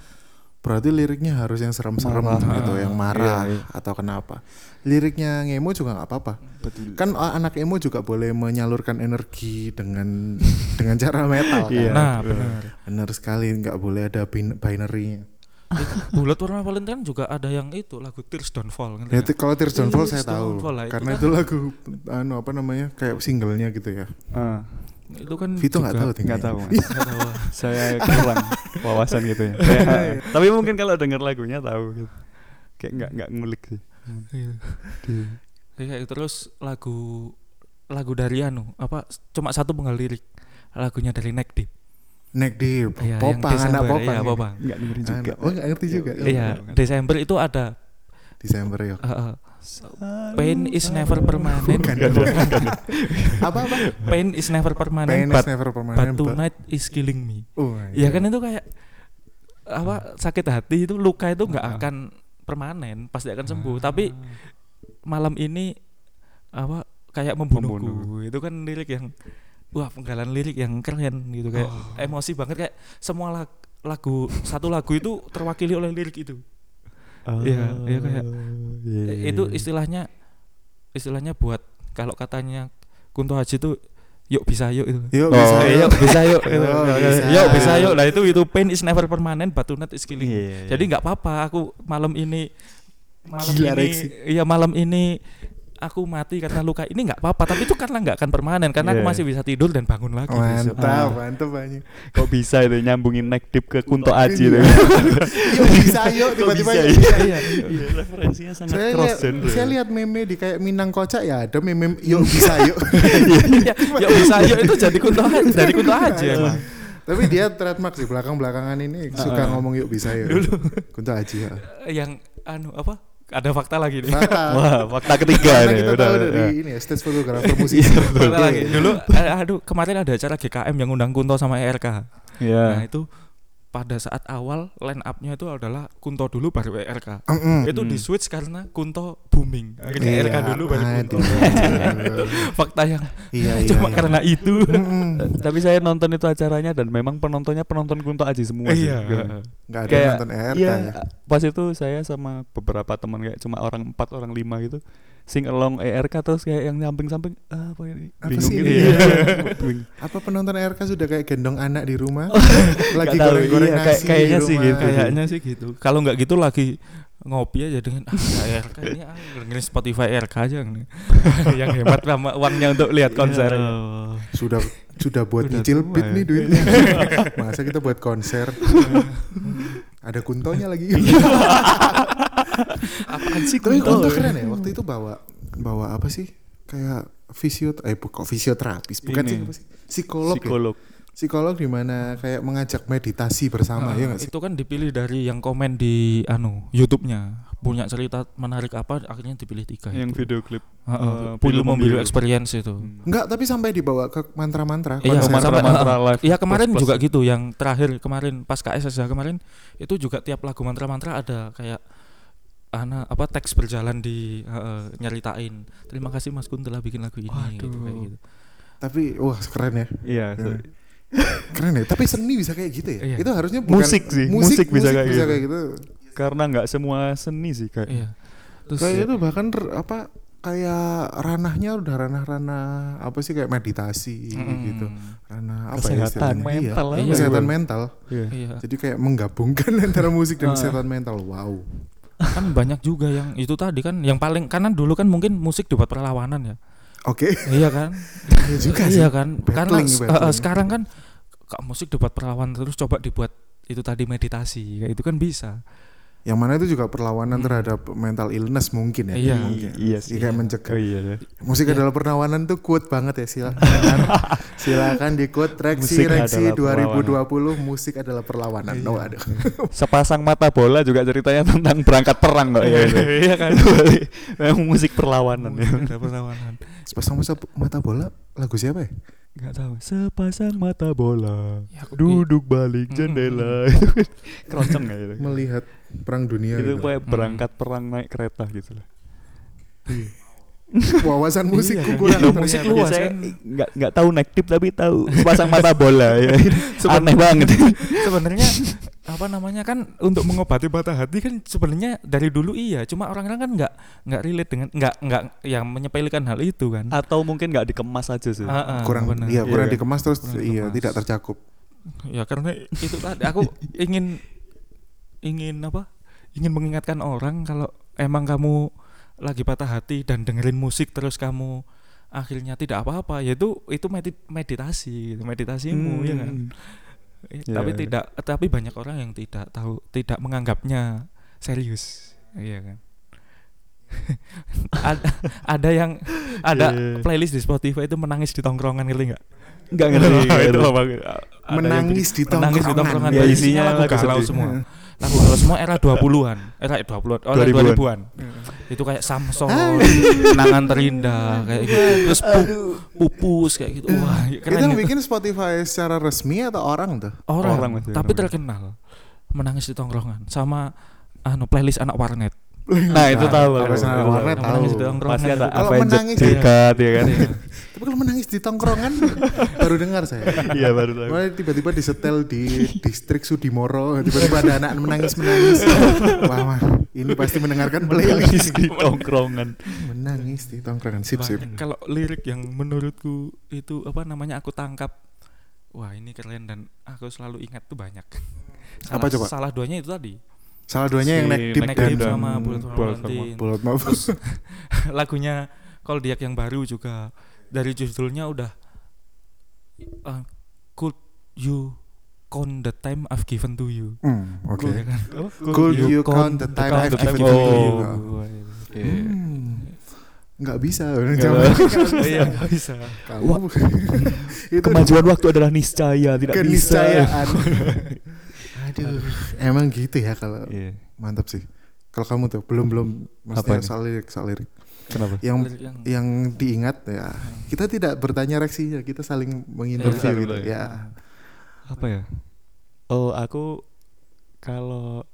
berarti liriknya harus yang serem-serem Marah. gitu, yang marah Iya, iya. atau kenapa. Liriknya ngemo juga nggak apa-apa. Betul. Kan ah, anak emo juga boleh menyalurkan energi dengan dengan cara metal kan. Iya. nah benar. benar Bener sekali, nggak boleh ada bin- binary. Bulat warna Valentine juga ada yang itu lagu Tears Don't Fall Ya, kalau Tears Don't Fall saya tahu, Don't Fall lah, itu karena kan- itu lagu anu apa namanya kayak singlenya gitu ya. Ah, itu kan Vito nggak tahu nggak tahu. Nggak tahu Saya kurang wawasan gitu ya. Kayak, tapi mungkin kalau denger lagunya tahu gitu. Kayak nggak nggak ngulik sih. Iya. Kayak gitu. terus lagu lagu dari anu apa cuma satu penggal lirik lagunya dari Neck Deep Neck Deep, Iya, yang Popang, anak Desember, Popang. iya, ya. Popang. Nggak dengerin juga. Anak- oh nggak ngerti juga. iya Desember itu ada Desember ya. uh, uh, pain is never permanent Bukan, bukan. apa apa? pain is never permanent Pain is but, never but permanent. but- tonight is killing me Oh, ya kan itu kayak apa sakit hati itu luka itu nggak Ah. akan permanen pasti akan sembuh tapi malam ini apa kayak membunuhku Membunuh. itu kan lirik yang wah penggalan lirik yang keren gitu kayak emosi banget kayak semua lag- lagu satu lagu itu terwakili oleh lirik itu Iya, iya kayak- iya, Eh, iya, itu iya. istilahnya istilahnya buat kalau katanya Kunto Haji itu yuk bisa yuk itu Yuk Oh, bisa. Eh, yuk bisa yuk gitu. Oh, bisa. yuk bisa yuk nah itu itu pain is never permanent but tonight is killing me. Iya, jadi nggak apa-apa aku malam ini malam Gila, ini Reksi. iya malam ini aku mati karena luka ini nggak apa-apa tapi itu karena nggak akan permanen karena aku Iya. masih bisa tidur dan bangun lagi. Mantap, Ah. mantap banyak. kok bisa itu nyambungin neck deep ke Kunto Aji itu. Yuk bisa yuk tiba-tiba bisa, yuk iya. bisa. iya Iya, referensinya sangat Saya cross genre. saya lihat meme di kayak Minang Kocak ya ada meme yuk bisa yuk. Iya, yuk bisa yuk itu jadi kunto aja dari kunto aja emang. Tapi dia trademark sih belakang-belakangan ini suka ngomong yuk bisa yuk. Kunto Aji ya. yang anu apa ada fakta lagi nih Fakta. Wah, fakta ketiga Karena nih. kita Udah, tahu ya. dari ini ya stage fotografer musik. Fakta lagi dulu eh, aduh kemarin ada acara GKM yang undang Kunto sama ERK Iya. nah itu pada saat awal line up-nya itu adalah Kunto dulu baru ERK Mm-mm. itu Hmm. di switch karena Kunto booming akhirnya Iya, ERK dulu baru Kunto aduh. fakta yang Iya iya. cuma iya. karena itu Mm-mm. Tapi saya nonton itu acaranya dan memang penontonnya penonton Kunto Aji semua sih. iya. Nggak ada Kayak nonton ERK iya, ya. pas itu saya sama beberapa teman kayak cuma orang empat orang lima gitu sing along ERK terus kayak yang samping-samping ah, apa ini Apa bingung sih gitu ini? ya. Iya. Apa penonton ERK sudah kayak gendong anak di rumah? Lagi goreng-goreng iya, nasi kayak- kayaknya di sih gitu. kayaknya sih gitu kalau nggak gitu lagi ngopi aja dengan ah ERK ini ah, dengerin Spotify ERK aja nih. yang hemat sama uangnya untuk lihat konser Allah. Sudah sudah buat nyicil beat ya. nih duitnya. Masa kita buat konser? Ada kuntonya lagi. Apaan sih Tapi Kunto? kunto keren ya. Waktu itu bawa bawa apa sih? Kayak fisio eh kok fisioterapis bukan Ini. sih apa sih? Psikolog. ya? Psikolog. Psikolog di mana kayak mengajak meditasi bersama Ah, ya nggak sih? itu kan dipilih dari yang komen di anu YouTube-nya punya cerita menarik apa akhirnya dipilih tiga Yang itu. video klip. Eh, Pilu film Membiru. Experience itu Hmm. Enggak, tapi sampai dibawa ke mantra-mantra. Iya, mantra-mantra live Iya kemarin plus-plus. juga gitu yang terakhir kemarin pas KSSH kemarin itu juga tiap lagu mantra-mantra ada kayak ana apa teks berjalan di eh, nyeritain terima kasih Mas Kun telah bikin lagu ini gitu, kayak Waduh. gitu. Tapi wah keren ya. Iya. Keren ya. Tapi seni bisa kayak gitu ya. Iya. Itu harusnya bukan Musik sih, Musik, musik bisa kayak gitu. gitu. Karena nggak semua seni sih kayak. Iya. Terus Kayak itu bahkan apa kayak ranahnya udah ranah-ranah apa sih kayak meditasi Mm-mm. gitu. Ranah apa ya Kesehatan istilahnya? mental Iya. lah. Kesehatan Iya. mental. Iya. Iya. Jadi kayak menggabungkan antara musik dan kesehatan mental. Wow. Kan banyak juga yang itu tadi kan yang paling karena dulu kan mungkin musik dibuat perlawanan ya. Oke. iya kan? Iya juga sih. iya kan? Karena Battling, eh, battling. eh, sekarang kan musik dibuat perlawanan terus coba dibuat itu tadi meditasi kayak itu kan bisa. Yang mana itu juga perlawanan Hmm. terhadap mental illness mungkin ya. Iya. Mungkin. Iya sih. Kayak Iya. mencegah. Oh iya. iya. Musik Iya. adalah perlawanan tuh quote banget ya silakan. silakan di quote Reksi Musik Reksi adalah 2020 musik adalah perlawanan. Iya. Oh, aduh. Sepasang mata bola juga ceritanya tentang berangkat perang kok ya. Iya kan? Memang musik perlawanan ya. Musik ada perlawanan. Sepasang mata, mata bola lagu siapa ya? Gak tahu. Sepasang mata bola Ya, aku- duduk balik jendela itu keroncong ya itu. Melihat perang dunia itu gitu. kayak berangkat perang naik kereta gitu lah. Wawasan musikku Iya, kurang iya, musik luas Biasanya kan. nggak nggak tahu naik tip tapi tahu sepasang mata bola ya. Aneh banget. sebenarnya apa namanya kan untuk mengobati patah hati kan sebenarnya dari dulu iya cuma orang-orang kan nggak nggak relate dengan nggak nggak yang menyepelekan hal itu kan Atau mungkin nggak dikemas aja sih. Ah, ah, kurang benar. iya kurang Iya. dikemas terus Kurang iya dikemas. tidak tercakup. ya karena itu tadi aku ingin ingin apa ingin mengingatkan orang kalau emang kamu lagi patah hati dan dengerin musik terus kamu akhirnya tidak apa-apa yaitu itu medi- meditasi gitu, meditasimu ya kan Hmm. Eh, Ya, tapi tidak tapi banyak orang yang tidak tahu tidak menganggapnya serius iya kan ada ada yang ada Iya. playlist di Spotify itu menangis di tongkrongan ngerti nggak Nggak ngerti. Itu loh, Menangis di tongkrongan. menangis di tongkrongan Ya, Dan isinya lagu galau semua lagu galau semua era 20-an era 20-an oh, era 2000-an. 2000-an itu kayak Samson kenangan terindah kayak gitu terus pu- pupus kayak gitu wah Itu keren yang gitu. bikin Spotify secara resmi atau orang tuh? orang, Orang, tapi terkenal menangis di tongkrongan sama anu playlist anak warnet Nah, itu tahu. Apa tahu, warnet Yang tahu. menangis di tongkrongan Pasti ada itu. Kalau Avenged menangis- Dekat ya kan. Tapi kalau menangis di tongkrongan baru dengar saya. Iya baru tahu. Wah, tiba-tiba disetel di distrik Sudimoro, tiba-tiba ada anak menangis-menangis. Wah, wah, ini pasti mendengarkan playlist. di tongkrongan. Menangis di tongkrongan. Sip, sip. Kalau lirik yang menurutku itu apa namanya aku tangkap, wah ini keren dan aku selalu ingat tuh banyak. Apa coba? Salah duanya itu tadi. Salah duanya yang Si neck deep Neck dan sama Bullet for Bullet. Bullet Koldiak yang baru juga dari judulnya udah uh, Could you count the time I've given to you? Hmm, oke. Ya kan? Could you count the time I've given to Oh. you? Iya. Hmm. Nggak bisa. Nggak Jangan. Iya nggak bisa. Kamu itu Kemajuan waktu adalah niscaya, tidak bisa. keniscayaan. Aduh, emang gitu ya kalau Iya. mantap sih. Kalau kamu tuh belum belum maksudnya nih? soal lirik soal lirik Kenapa? yang yang yang diingat ya kita tidak bertanya reaksinya kita saling menginterview gitu betul, ya Apa ya? Oh, aku kalau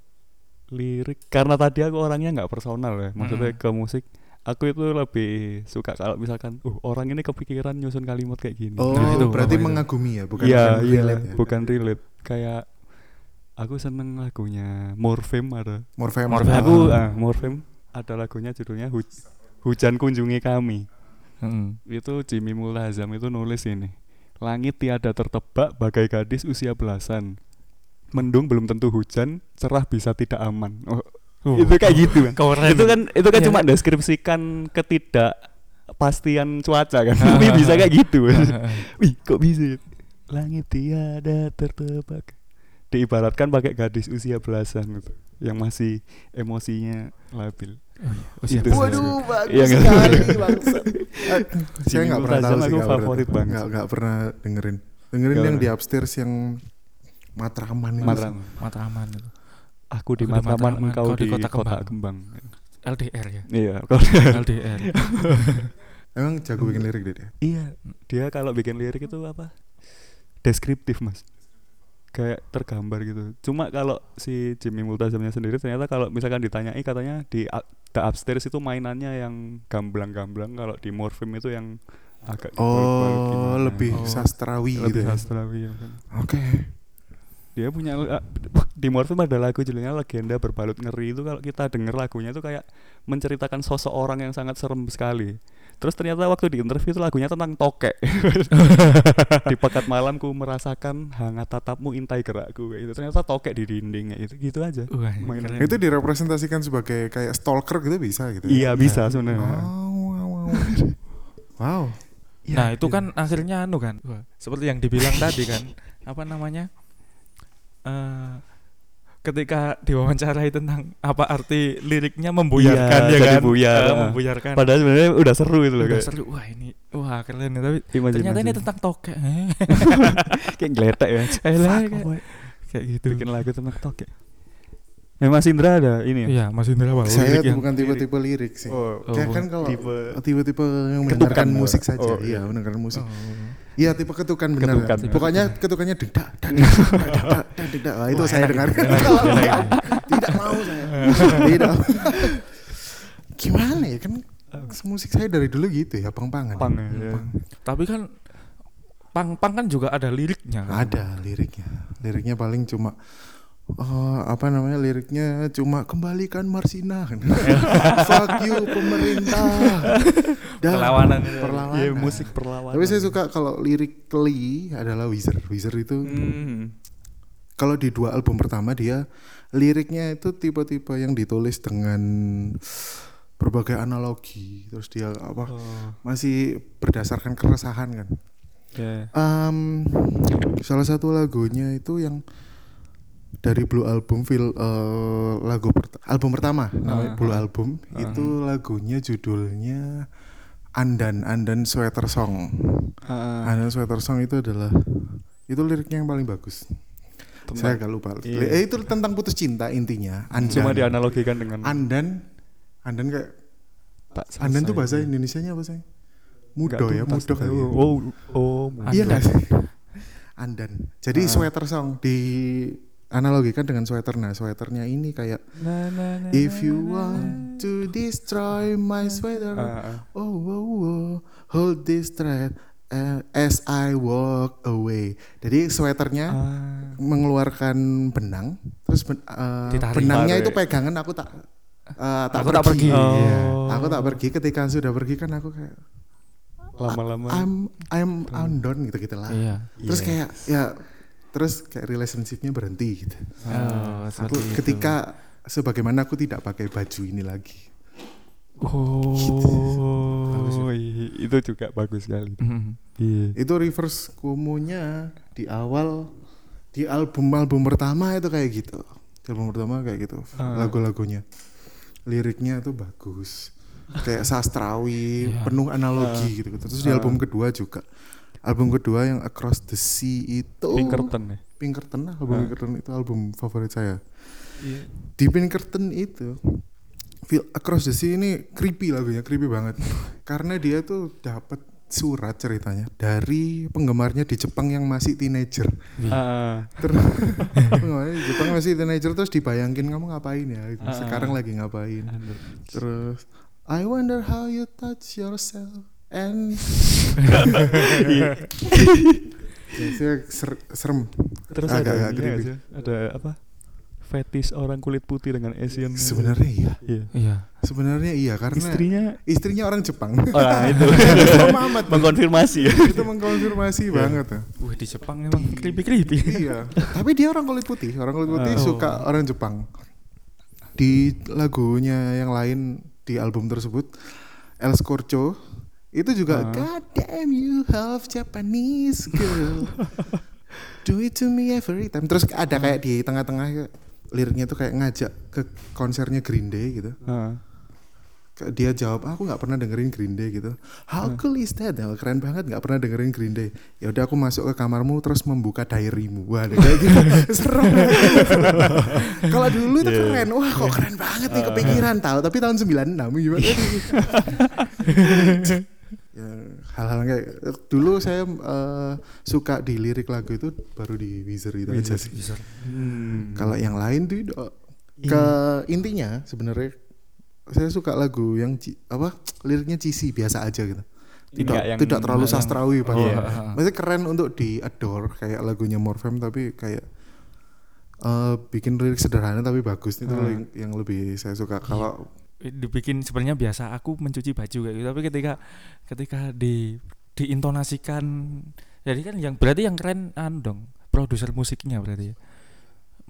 lirik karena tadi aku orangnya nggak personal ya. Maksudnya Mm. ke musik aku itu lebih suka kalau misalkan uh orang ini kepikiran nyusun kalimat kayak gini. oh Nah, itu berarti mengagumi ya bukan iya bukan iya relate ya bukan relate kayak aku seneng lagunya Morfem ada Morfem Morfem. aku Ah. ah, Morfem ada lagunya judulnya Huj- hujan kunjungi kami Mm. itu Jimmy Mulazam itu nulis ini langit tiada tertebak bagai gadis usia belasan mendung belum tentu hujan cerah bisa tidak aman oh, itu kayak gitu kan Keren. itu kan itu kan Iya. cuma deskripsikan ketidakpastian cuaca kan tapi bisa kayak gitu Wih, kok bisa? Langit tiada tertebak. Diibaratkan pakai gadis usia belasan gitu, yang masih emosinya labil. Usia Itu besar. Waduh, bagus Iya, nggak? sekali bangsat. saya nggak pernah tahu sih aku nggak pernah favorit banget. nggak nggak pernah dengerin dengerin yang di upstairs yang Matraman. Matraman itu. Aku di Aku Matraman, Matraman, engkau kau di, di Kota, Kota Kembang. LDR ya. Iya, kalau LDR. emang jago bikin lirik dia iya, dia kalau bikin lirik itu apa? Deskriptif, Mas. kayak tergambar gitu cuma kalau si Jimmy Multazamnya sendiri ternyata kalau misalkan ditanyai katanya di The Upstairs itu mainannya yang gamblang-gamblang kalau di Morphim itu yang agak Oh, lebih Oh. sastrawi lebih gitu ya. sastrawi ya. Oke. dia punya uh, di Morphim ada lagu judulnya Legenda Berbalut Ngeri itu kalau kita denger lagunya itu kayak menceritakan sosok orang yang sangat serem sekali terus ternyata waktu di interview itu lagunya tentang tokek di pekat malam ku merasakan hangat tatapmu intai gerakku gitu ternyata tokek di dinding kayak gitu gitu aja Wah, Mainan. Itu direpresentasikan sebagai kayak stalker gitu bisa gitu. iya bisa sebenarnya wow, wow. wow. nah itu kan akhirnya anu kan seperti yang dibilang tadi kan apa namanya eh ketika diwawancarai tentang apa arti liriknya membuyarkan Iya, ya jadi kan buyar. Eh, membuyarkan padahal sebenarnya udah seru itu loh Udah kayak seru wah ini wah keren ya tapi imajinasi. ternyata ini tentang tokek Eh, kayak ngeletek ya Elah, Fuck, kayak, kayak gitu bikin lagu tentang tokek Eh Mas Indra ada ini ya? iya Mas Indra Wah, Saya lirik yang- bukan tipe-tipe lirik sih. Oh, Oh, Kayak kan kalau tipe- tipe-tipe yang mendengarkan musik saja. Oh, iya, iya. mendengarkan musik. Oh. Iya, tipe ketukan benar. Ketukan. Pokoknya ketukannya dedak, dedak, dedak, dedak, dedak. Wah, itu Wah, saya enak, dengarkan. enak, Tidak mau saya. Tidak. Gimana ya kan musik saya dari dulu gitu ya, pang-pangan. Pang, ya. Pang. tapi kan pang pang kan juga ada liriknya kan? Ada liriknya. Liriknya paling cuma eh, apa namanya liriknya cuma kembalikan Marsina fuck you pemerintah Dan Perlawanan. perlawanan Iya, musik perlawanan. tapi saya suka kalau lirically adalah Wizard Wizard itu Hmm. kalau di dua album pertama dia liriknya itu tipe-tipe yang ditulis dengan berbagai analogi terus dia apa Oh, masih berdasarkan keresahan kan ya. Em, salah satu lagunya itu yang dari Blue Album fil eh, lagu pert- album pertama namanya Ah, Blue. Album Ah. itu lagunya judulnya Andan Andan Sweater Song Ah, Andan Sweater Song itu adalah itu liriknya yang paling bagus Tentang- saya agak lupa Iya. Eh, itu tentang putus cinta intinya Andan Cuma dianalogikan dengan Andan Andan kayak tak Andan tuh bahasa Indonesianya apa sih mudo ya mudo kali tahu. ya. Oh, oh, Iya nggak sih? Andan. Jadi Ah. sweater song di analogikan dengan sweater. Nah, sweaternya ini kayak Na, na, na, If you na, na, want to destroy my sweater. Ah, ah. oh, oh, oh, hold this thread uh, as I walk away. Jadi sweaternya Ah. mengeluarkan benang, terus ben- uh, Ditarik. benangnya itu Tarik. pegangan aku tak uh, tak Aku tak pergi. Oh. Iya. Aku tak pergi. Ketika sudah pergi kan aku kayak Lama-lama. I'm I'm undone gitu gitu lah. iya terus Yes. kayak ya terus kayak relationshipnya berhenti gitu oh, aku itu. ketika sebagaimana aku tidak pakai baju ini lagi Oh, i- itu juga bagus sekali. Mhm. Iya. itu reverse komonya di awal di album album pertama itu kayak gitu di album pertama kayak gitu Ah. lagu-lagunya liriknya tuh bagus kayak sastrawi Iya. penuh analogi gitu terus di Ah. album kedua juga album kedua yang Across the Sea itu Pinkerton ya. Pinkerton lah, album Ah. Pinkerton itu album favorit saya. Iya. di Pinkerton itu Feel Across the Sea ini creepy lagunya creepy banget. Karena dia tuh dapat surat ceritanya dari penggemarnya di Jepang yang masih teenager. Ah, terus penggemarnya di Jepang masih teenager terus dibayangin kamu ngapain ya? Ah. sekarang lagi ngapain? Terus I wonder how you touch yourself and saya ser- serem. Terus Agak- ada agak ini sih? Ada apa? Fetish orang kulit putih dengan Asian. sebenarnya iya. Iya. iya. Sebenarnya iya karena Istrinya? istrinya orang Jepang. Oh, nah, itu. Amat mengkonfirmasi. Ya. itu mengkonfirmasi banget ya. Wih di Jepang emang creepy creepy iya. Tapi dia orang kulit putih. Orang kulit putih Oh. suka orang Jepang. Di lagunya yang lain di album tersebut El Scorcho itu juga Ah. God damn you half Japanese girl. Do it to me every time. Terus ada kayak di tengah-tengah liriknya tuh kayak ngajak ke konsernya Green Day gitu. Ah. Kayak dia jawab aku nggak pernah dengerin Green Day gitu. How cool is that keren banget nggak pernah dengerin Green Day. Ya udah aku masuk ke kamarmu terus membuka diarymu. Wah ada kayak gitu. Serem. Kalau dulu itu Yeah. keren. Wah kok keren banget nih kepikiran tahu. Tapi tahun 96 gimana hal-hal kayak dulu saya eh, suka di lirik lagu itu baru di Weezer itu aja sih Bisa. Hmm. kalau yang lain tuh eh, ke intinya sebenarnya saya suka lagu yang apa liriknya cheesy biasa aja gitu tidak yang- tidak terlalu yang- sastrawi pak Iya. maksudnya keren untuk di adore kayak lagunya Morfem tapi kayak eh, bikin lirik sederhana tapi bagus itu Hmm. yang, yang lebih saya suka kalau dibikin sebenarnya biasa aku mencuci baju kayak gitu tapi ketika ketika di diintonasikan jadi kan yang berarti yang keren anu dong produser musiknya berarti ya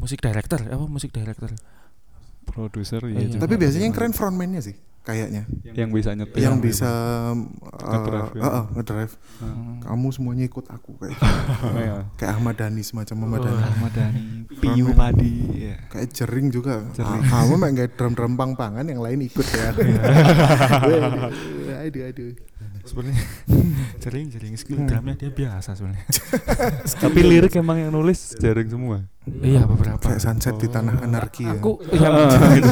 musik director apa musik director produser Iya. ya juga. tapi biasanya yang keren frontman-nya sih kayaknya yang bisa nyetir yang bisa Ngedrive, ya. uh, uh, ngedrive. Hmm. kamu semuanya ikut aku kayak gitu. Iya. kayak Ahmad Dhani semacam Ahmad Dhani Ahmad Dhani Piyu Padi ya. kayak jering juga Jering. Ah, kamu main kayak drum drum pang pangan yang lain ikut ya aduh aduh sebenarnya jering jering skill Hmm. drumnya dia biasa sebenarnya tapi lirik emang yang nulis jaring semua iya beberapa kayak sunset di tanah anarki ya. aku yang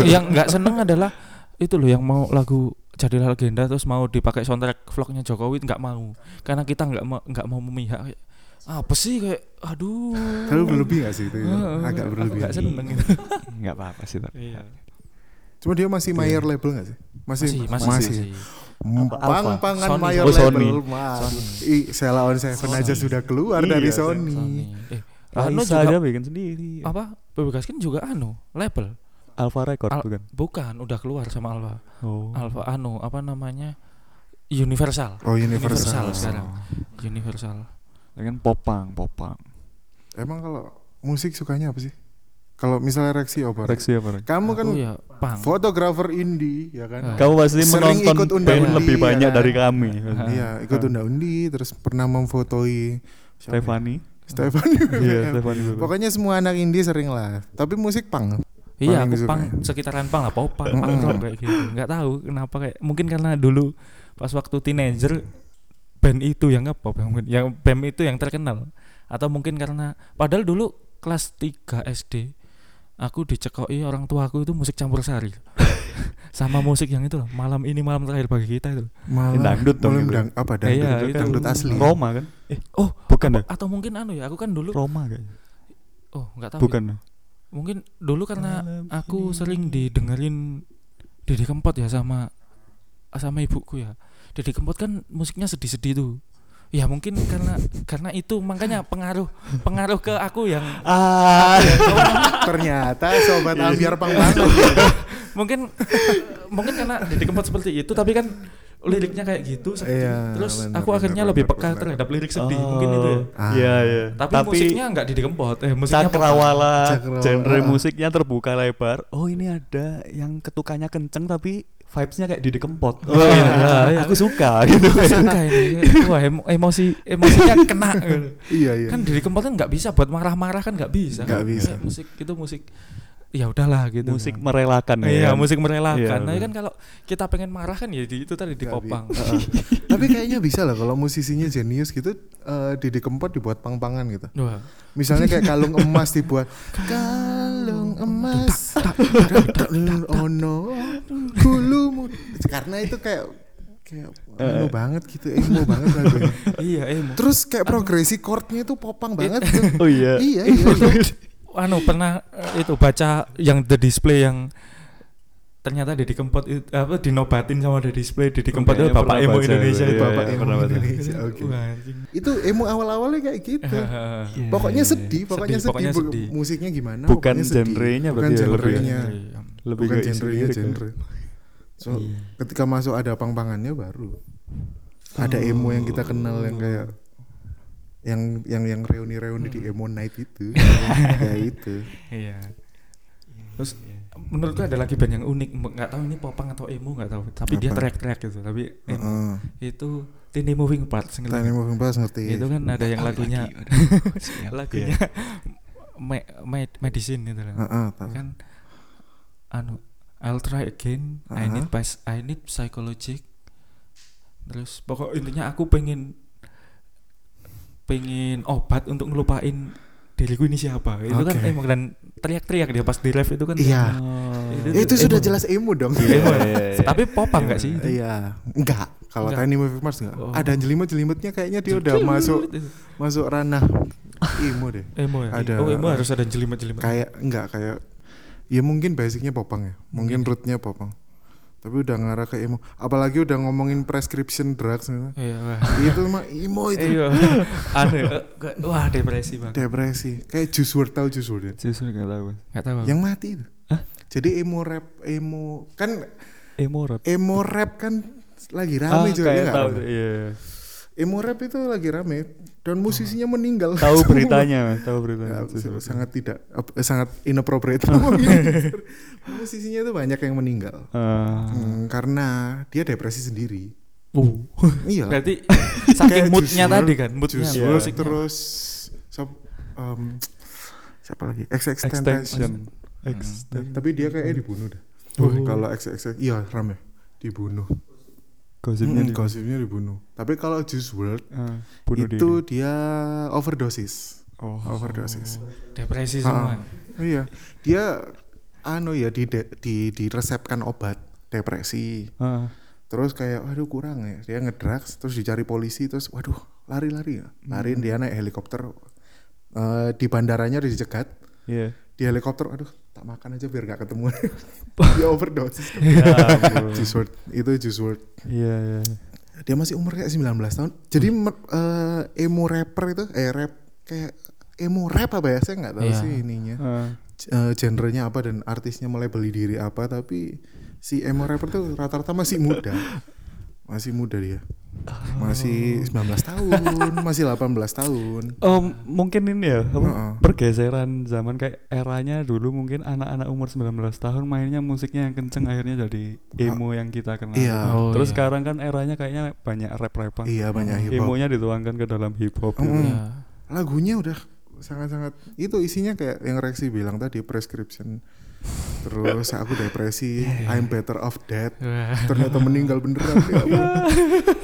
yang nggak seneng adalah itu loh yang mau lagu jadilah legenda terus mau dipakai soundtrack vlognya Jokowi nggak mau karena kita nggak mau nggak mau memihak kayak apa sih kayak aduh Terlalu berlebih gak sih itu? ya? Agak berlebih. nggak seneng gitu nggak apa-apa sih tapi iya Cuma dia masih mayor label gak sih? Masih masih masih, masih. Apa, Pang pangan Sony. mayor Oh, Sony. label. Mas. Sony. Sela on Seven aja sudah keluar Iya, dari Sony. Sony. eh anu juga aja bikin sendiri apa Bebas kan juga anu label Alpha Record Al- bukan bukan udah keluar sama Alfa oh Alfa anu apa namanya Universal Oh, Universal. Universal sekarang Universal dengan popang popang Emang kalau musik sukanya apa sih? Kalau misalnya Rexi apa? Reksi apa? Kamu kan Aku ya pang fotografer indie, ya kan? Ah. kamu pasti Sering menonton ikut band lebih ya banyak kan? dari kami Iya, ikut unda-undi, terus pernah memfotoi siapa ya? Stefani Stefani. iya Stefani. Pokoknya semua anak indie sering lah. Tapi musik punk. Iya, aku disukai. pang sekitaran pang lah, popang, pang Mm-mm. rock kayak gitu. Nggak tahu kenapa kayak mungkin karena dulu pas waktu teenager band itu yang ngepop yang, yang band itu yang terkenal atau mungkin karena padahal dulu kelas 3 SD aku dicekoi orang tuaku itu musik campur sari sama musik yang itu loh, malam ini malam terakhir bagi kita itu Malah dangdut dong malah itu. dang- apa dangdut? Iya, itu itu. dangdut asli. Roma kan eh oh bukan ya atau mungkin anu ya aku kan dulu Roma kayaknya oh nggak tahu ya. Mungkin dulu karena aku sering didengerin Didi Kempot ya sama sama ibuku ya. Didi Kempot kan musiknya sedih-sedih tuh. Ya mungkin karena karena itu. Makanya pengaruh pengaruh ke aku yang ah. Ternyata sobat ambiar pang banget. mungkin mungkin karena Didi Kempot seperti itu tapi kan liriknya kayak gitu sedih. Iya, terus benar, aku akhirnya benar, lebih peka terhadap lirik sedih mungkin itu ya Ah. iya iya tapi, musiknya nggak Didi Kempot eh musiknya cakrawala Cakrawala. genre musiknya terbuka lebar oh ini ada yang ketukannya kenceng tapi vibesnya kayak Didi Kempot Oh, iya, iya. aku suka gitu suka ini wah emo- emosi emosinya kena gitu. Iya, iya. kan diri kempot kan nggak bisa buat marah-marah kan nggak bisa Nggak kan. bisa. Musik itu musik ya udahlah gitu musik merelakan ya iya kan? musik merelakan Iya, nah kan kalau kita pengen marah kan ya di, itu tadi di Nggak popang bi- Heeh. Tapi kayaknya bisa lah kalau musisinya jenius gitu eh Didi Kempot dibuat pang-pangan gitu. Wah. Misalnya kayak kalung emas dibuat kalung emas. oh no, kulumu. Karena itu kayak kayak anu banget gitu, emo banget lagunya. iya emo Terus kayak progresi chordnya itu popang banget gitu. oh iya iya, iya. anu pernah eh, itu baca yang the display yang ternyata Didi Kempot itu apa dinobatin sama the display Didi Kempot itu Kayaknya bapak emo baca Indonesia itu, itu iya, Bapak iya, emo. Indonesia. Oke. Wah. Itu emo awal-awalnya kayak gitu. Iya, Pokoknya iya, sedih, pokoknya sedih, pokoknya Bu- sedih. musiknya gimana? Bukan genrenya bukan berarti ya, lebih- genrenya. lebih bukan genrenya ya. genre. So, Iya. ketika masuk ada pang-pangannya baru ada Oh. emo yang kita kenal yang kayak yang yang yang reuni-reuni di emo night itu kayak itu. Iya. Terus menurutku ada lagi band yang unik, nggak tahu ini popang atau emo nggak tahu, tapi dia Apa? teriak-teriak gitu. Tapi emo. Heeh. itu Tiny Moving Parts ngerti Tiny? Moving Parts ngerti. Itu kan ada yang tahu lagunya lagunya iya. me- me- medicine itu loh. Heeh, tahu. Kan anu I'll try again. I Aha. need pas I need psychologic. Terus pokok intinya aku pengen pengen obat untuk ngelupain diriku ini siapa. Itu kan emo dan teriak-teriak dia pas di ref itu kan. Iya. Oh. Itu- Ya, itu emo. sudah jelas emo dong. Emo. Iya, iya, iya. Tapi popang nggak sih? itu? Iya, enggak. Kalau. Tiny Moving Parts enggak. Oh. Ada jelimut-jelimutnya kayaknya dia udah masuk masuk ranah emo deh. emo ya Ada- oh emo harus ada jelimet-jelimet Kayak enggak kayak ya mungkin basicnya popang ya. Mungkin Mungkin. rootnya popang. Tapi udah ngarah ke emo. Apalagi udah ngomongin prescription drugs gitu. iya itu mah emo itu. iya aneh ke- wah depresi banget Depresi. Kayak Juice WRLD tahu Juice WRLD ya? Justru nggak tahu. nggak tahu Yang mati itu. Jadi emo rap, emo kan Emo rap. emo rap kan lagi rame juga ya tahu. Iya. Emo rap itu lagi rame dan musisinya meninggal. Tahu beritanya, tahu Ya, beritanya. s- sangat tidak eh, sangat inappropriate. musisinya itu banyak yang meninggal. Ah. Hmm, karena dia depresi sendiri. uh Iya. berarti saking moodnya tadi kan moodnya Iya. WRLD, musiknya. terus sop- em, siapa lagi? XX Extension. Extension. Tapi dia kayaknya dibunuh dah. Oh. Kalau XX iya rame dibunuh. Gosipnya Hmm, di gosipnya dibunuh. Tapi kalau Juice WRLD Ah, bunuh itu diri. dia overdosis. Oh. Overdosis. depresi Ah. semua Iya. Dia anu ya di di diresepkan obat depresi. Ah. Terus kayak waduh kurang ya. Dia ngedrugs terus dicari polisi terus waduh lari-lari ya. Lari dia naik helikopter Eh, di bandaranya dicegat. Iya. Di helikopter aduh tak makan aja biar gak ketemu. dia overdosis. Ya. Juice WRLD. Itu Juice WRLD. Iya, iya. Dia masih umur kayak 19 tahun. Jadi mer- eh, emo rapper itu eh rap kayak emo rap apa ya? Saya nggak tahu Iya. sih ininya. G- eh, genrenya apa dan artisnya mulai beli diri apa tapi si emo rapper tuh rata-rata masih muda. Masih muda dia. Masih 19 tahun, masih 18 tahun. Oh, mungkin ini ya apa, Heeh. pergeseran zaman kayak eranya dulu mungkin anak-anak umur 19 tahun mainnya musiknya yang kenceng akhirnya jadi emo yang kita kenal. Iya. Oh, Terus iya. sekarang kan eranya kayaknya banyak rap-rapan. Iya banyak hip hop. Emonya dituangkan ke dalam hip hop. gitu. Mm. Iya. Lagunya udah sangat-sangat itu isinya kayak yang Rexi bilang tadi prescription. Terus aku depresi, I'm better off dead. Ternyata meninggal beneran. Ya ampun.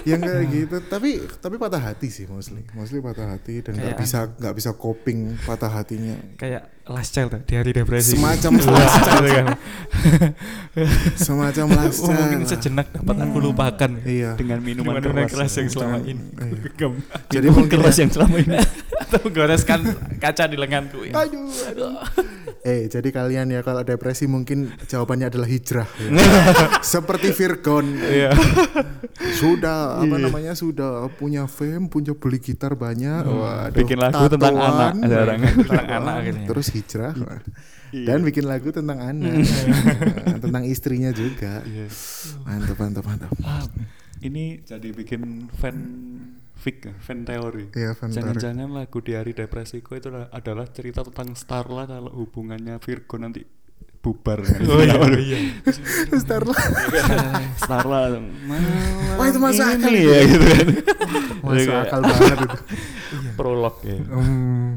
yang kayak gitu. Tapi tapi patah hati sih mostly. Mostly patah hati dan nggak bisa nggak bisa coping patah hatinya. Kayak last child di hari depresi semacam Wah, last gitu child kan. semacam last Oh, mungkin child. sejenak dapat aku lupakan iya Dengan minuman, Minuman keras. keras yang selama ini iya. Jadi Minuman mungkin keras ya- yang selama ini. atau goreskan kaca di lenganku ya. aduh, aduh. eh jadi kalian ya kalau depresi mungkin jawabannya adalah hijrah ya. seperti Virgon Iya. sudah apa Iya. namanya sudah punya fame punya beli gitar banyak waduh, Bikin lagu tentang anak, sekarang. Tentang tatoan, anak akhirnya. terus hijrah Iya. dan bikin lagu tentang anak Nah, tentang istrinya juga Iya. mantap mantap mantap Ah, ini jadi bikin fan ya, fan teori. Iya, fan teori. Jangan-jangan lagu di hari depresiku itu adalah- cerita tentang Starla kalau hubungannya Virgo nanti bubar. Oh iya, iya. Starla Starla malam Wah, itu masuk akal ya gitu kan. masuk akal banget itu Prolog ya. hmm.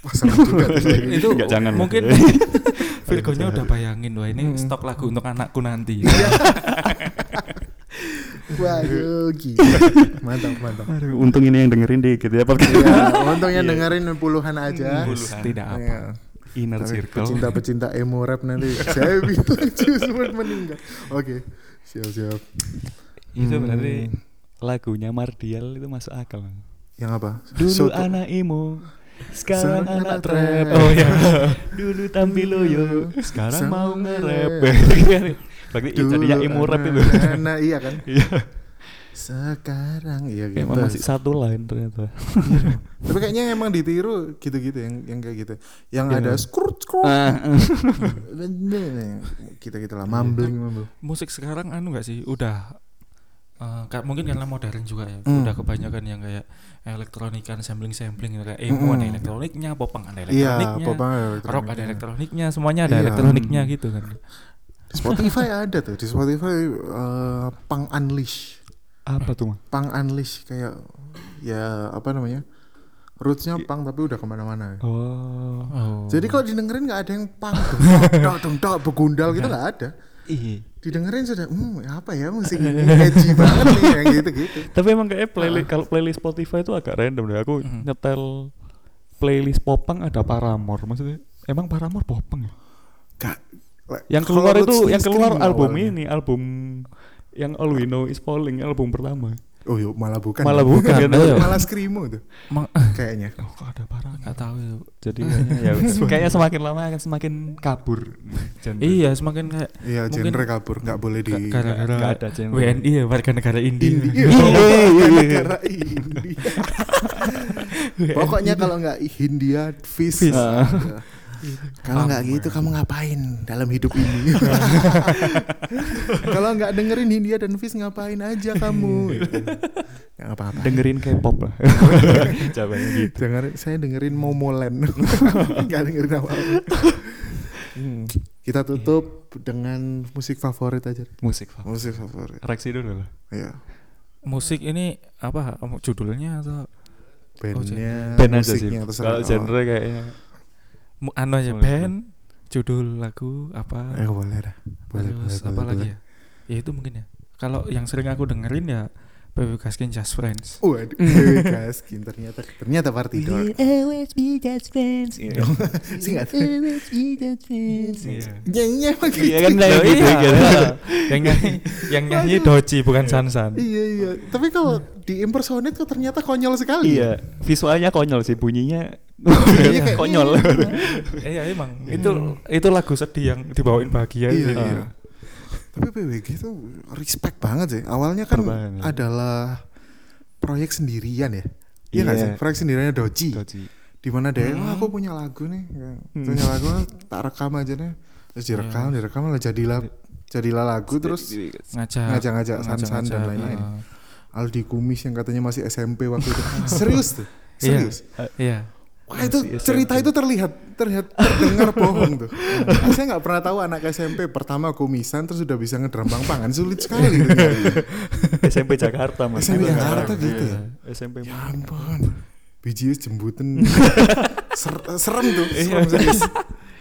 Wah, juga gitu. itu Nggak, jangan mungkin Virgonya udah bayangin wah ini Hmm. stok lagu untuk anakku nanti waduh gila mantap mantap Aduh, untung ini yang dengerin dikit ya podcast. ya untungnya Iya. dengerin puluhan aja Puluhan. tidak apa Iya. Inner Tapi circle. pecinta-pecinta emo rap nanti saya bilang cuma meninggal oke siap siap Itu Hmm. berarti lagunya Mardial itu masuk akal. yang apa Dulu Soto. anak emo, sekarang anak anak trap. Oh iya. Dulu tampil loyo, sekarang Sekarang mau nge-rap. Dulu jadinya emo rap itu. anak, iya kan Iya. sekarang iya gitu Emang masih satu line ternyata. tapi kayaknya emang ditiru gitu-gitu yang yang kayak gitu yang Iya. ada skrut skrut Ah, kita gitu lah mumbling mumbling musik sekarang anu gak sih udah ka- mungkin karena modern juga ya Hmm. udah kebanyakan yang kayak elektronikan sampling sampling gitu kayak emo ada Mm-mm. elektroniknya popang ada iya elektroniknya popang rock ada elektroniknya semuanya ada Iya. elektroniknya gitu kan Spotify ada tuh di Spotify eh, pang unleash Apa tuh, pang unleash kayak ya apa namanya rootsnya pang tapi udah ke mana-mana Oh. oh. jadi kalau didengerin nggak ada yang pang dong dong dong begundal gitu nggak ada Iya. Didengerin sudah hmm apa ya musik ini edgy banget nih yang gitu gitu Tapi emang kayak playlist kalau playlist Spotify itu agak random deh. Aku Mhm. nyetel playlist popang ada Paramore. Maksudnya emang Paramore popang ya? Gak, Yang keluar itu yang keluar album awalnya. ini, album yang All We Know Is Falling album pertama. Oh yuk malah bukan. Malah bukan, malah, ayo. malah screamo tuh Mang, kayaknya. Oh, kok ada parah. nggak tahu ya. Jadi kayaknya ya kayaknya semakin lama akan semakin kabur. genre. Iya, semakin kayak Iya genre kabur nggak boleh di Nggak- gara-gara ada genre. WNI ya warga negara India. India. Iya. Negara India. Pokoknya kalau nggak Hindia, Fish. Kalau nggak gitu kamu ngapain dalam hidup ini? Kalau nggak dengerin Hindia dan Fish ngapain aja kamu? Nggak apa-apa. dengerin K-pop lah. Jawabannya gitu. Dengerin, saya dengerin Momoland. Nggak dengerin apa-apa. Hmm. Kita tutup dengan musik favorit aja. Musik favorit. Musik favorit. Reaksi dulu lah. Iya. Musik ini apa judulnya atau Bandnya, Band aja sih. Kalau genre kayaknya anu aja Boleh, band, judul lagu apa? Eh boleh dah. Boleh, boleh, Terus boleh, apa lagi boleh. ya? Ya itu mungkin ya. Kalau yang sering aku dengerin ya PW Gaskin Just Friends. Waduh, Dewi Gaskin ternyata ternyata party dog. always be just friends. Singkat. Always be just friends. Iya. Nyanyi Iya gitu. kan Loh, kayak gitu iya. gitu. yang nyanyi yang nyanyi Doji bukan Sansan. Iya iya. Tapi kalau di impersonate kok ternyata konyol sekali. Iya, visualnya konyol sih, bunyinya kayak- konyol. Iya emang itu itu lagu sedih yang dibawain bahagia Iya, gitu. iya. Tapi PWG itu respect banget sih. Awalnya kan Banget. adalah proyek sendirian ya. Iya Iya. sih? Proyek sendiriannya Doji. Doji. Di mana dia, Hmm. "Wah, aku punya lagu nih. Hmm. Punya lagu tak rekam aja nih. Terus direkam, Iya. direkam lah jadilah jadilah lagu terus Ngajak Ngajak-ngajak Sansan dan lain-lain. uh, Aldi Kumis yang katanya masih SMP waktu itu. Serius tuh. Iya. Serius. Iya. Wah itu cerita itu terlihat terlihat terdengar bohong tuh. Ah, saya nggak pernah tahu anak SMP pertama kumisan terus sudah bisa ngedram pangan sulit sekali. Gitu. SMP Jakarta mas. SMP Jakarta gitu ya. Iya. SMP ya ampun. BGS jembutan. Ser- serem tuh. Serem serius.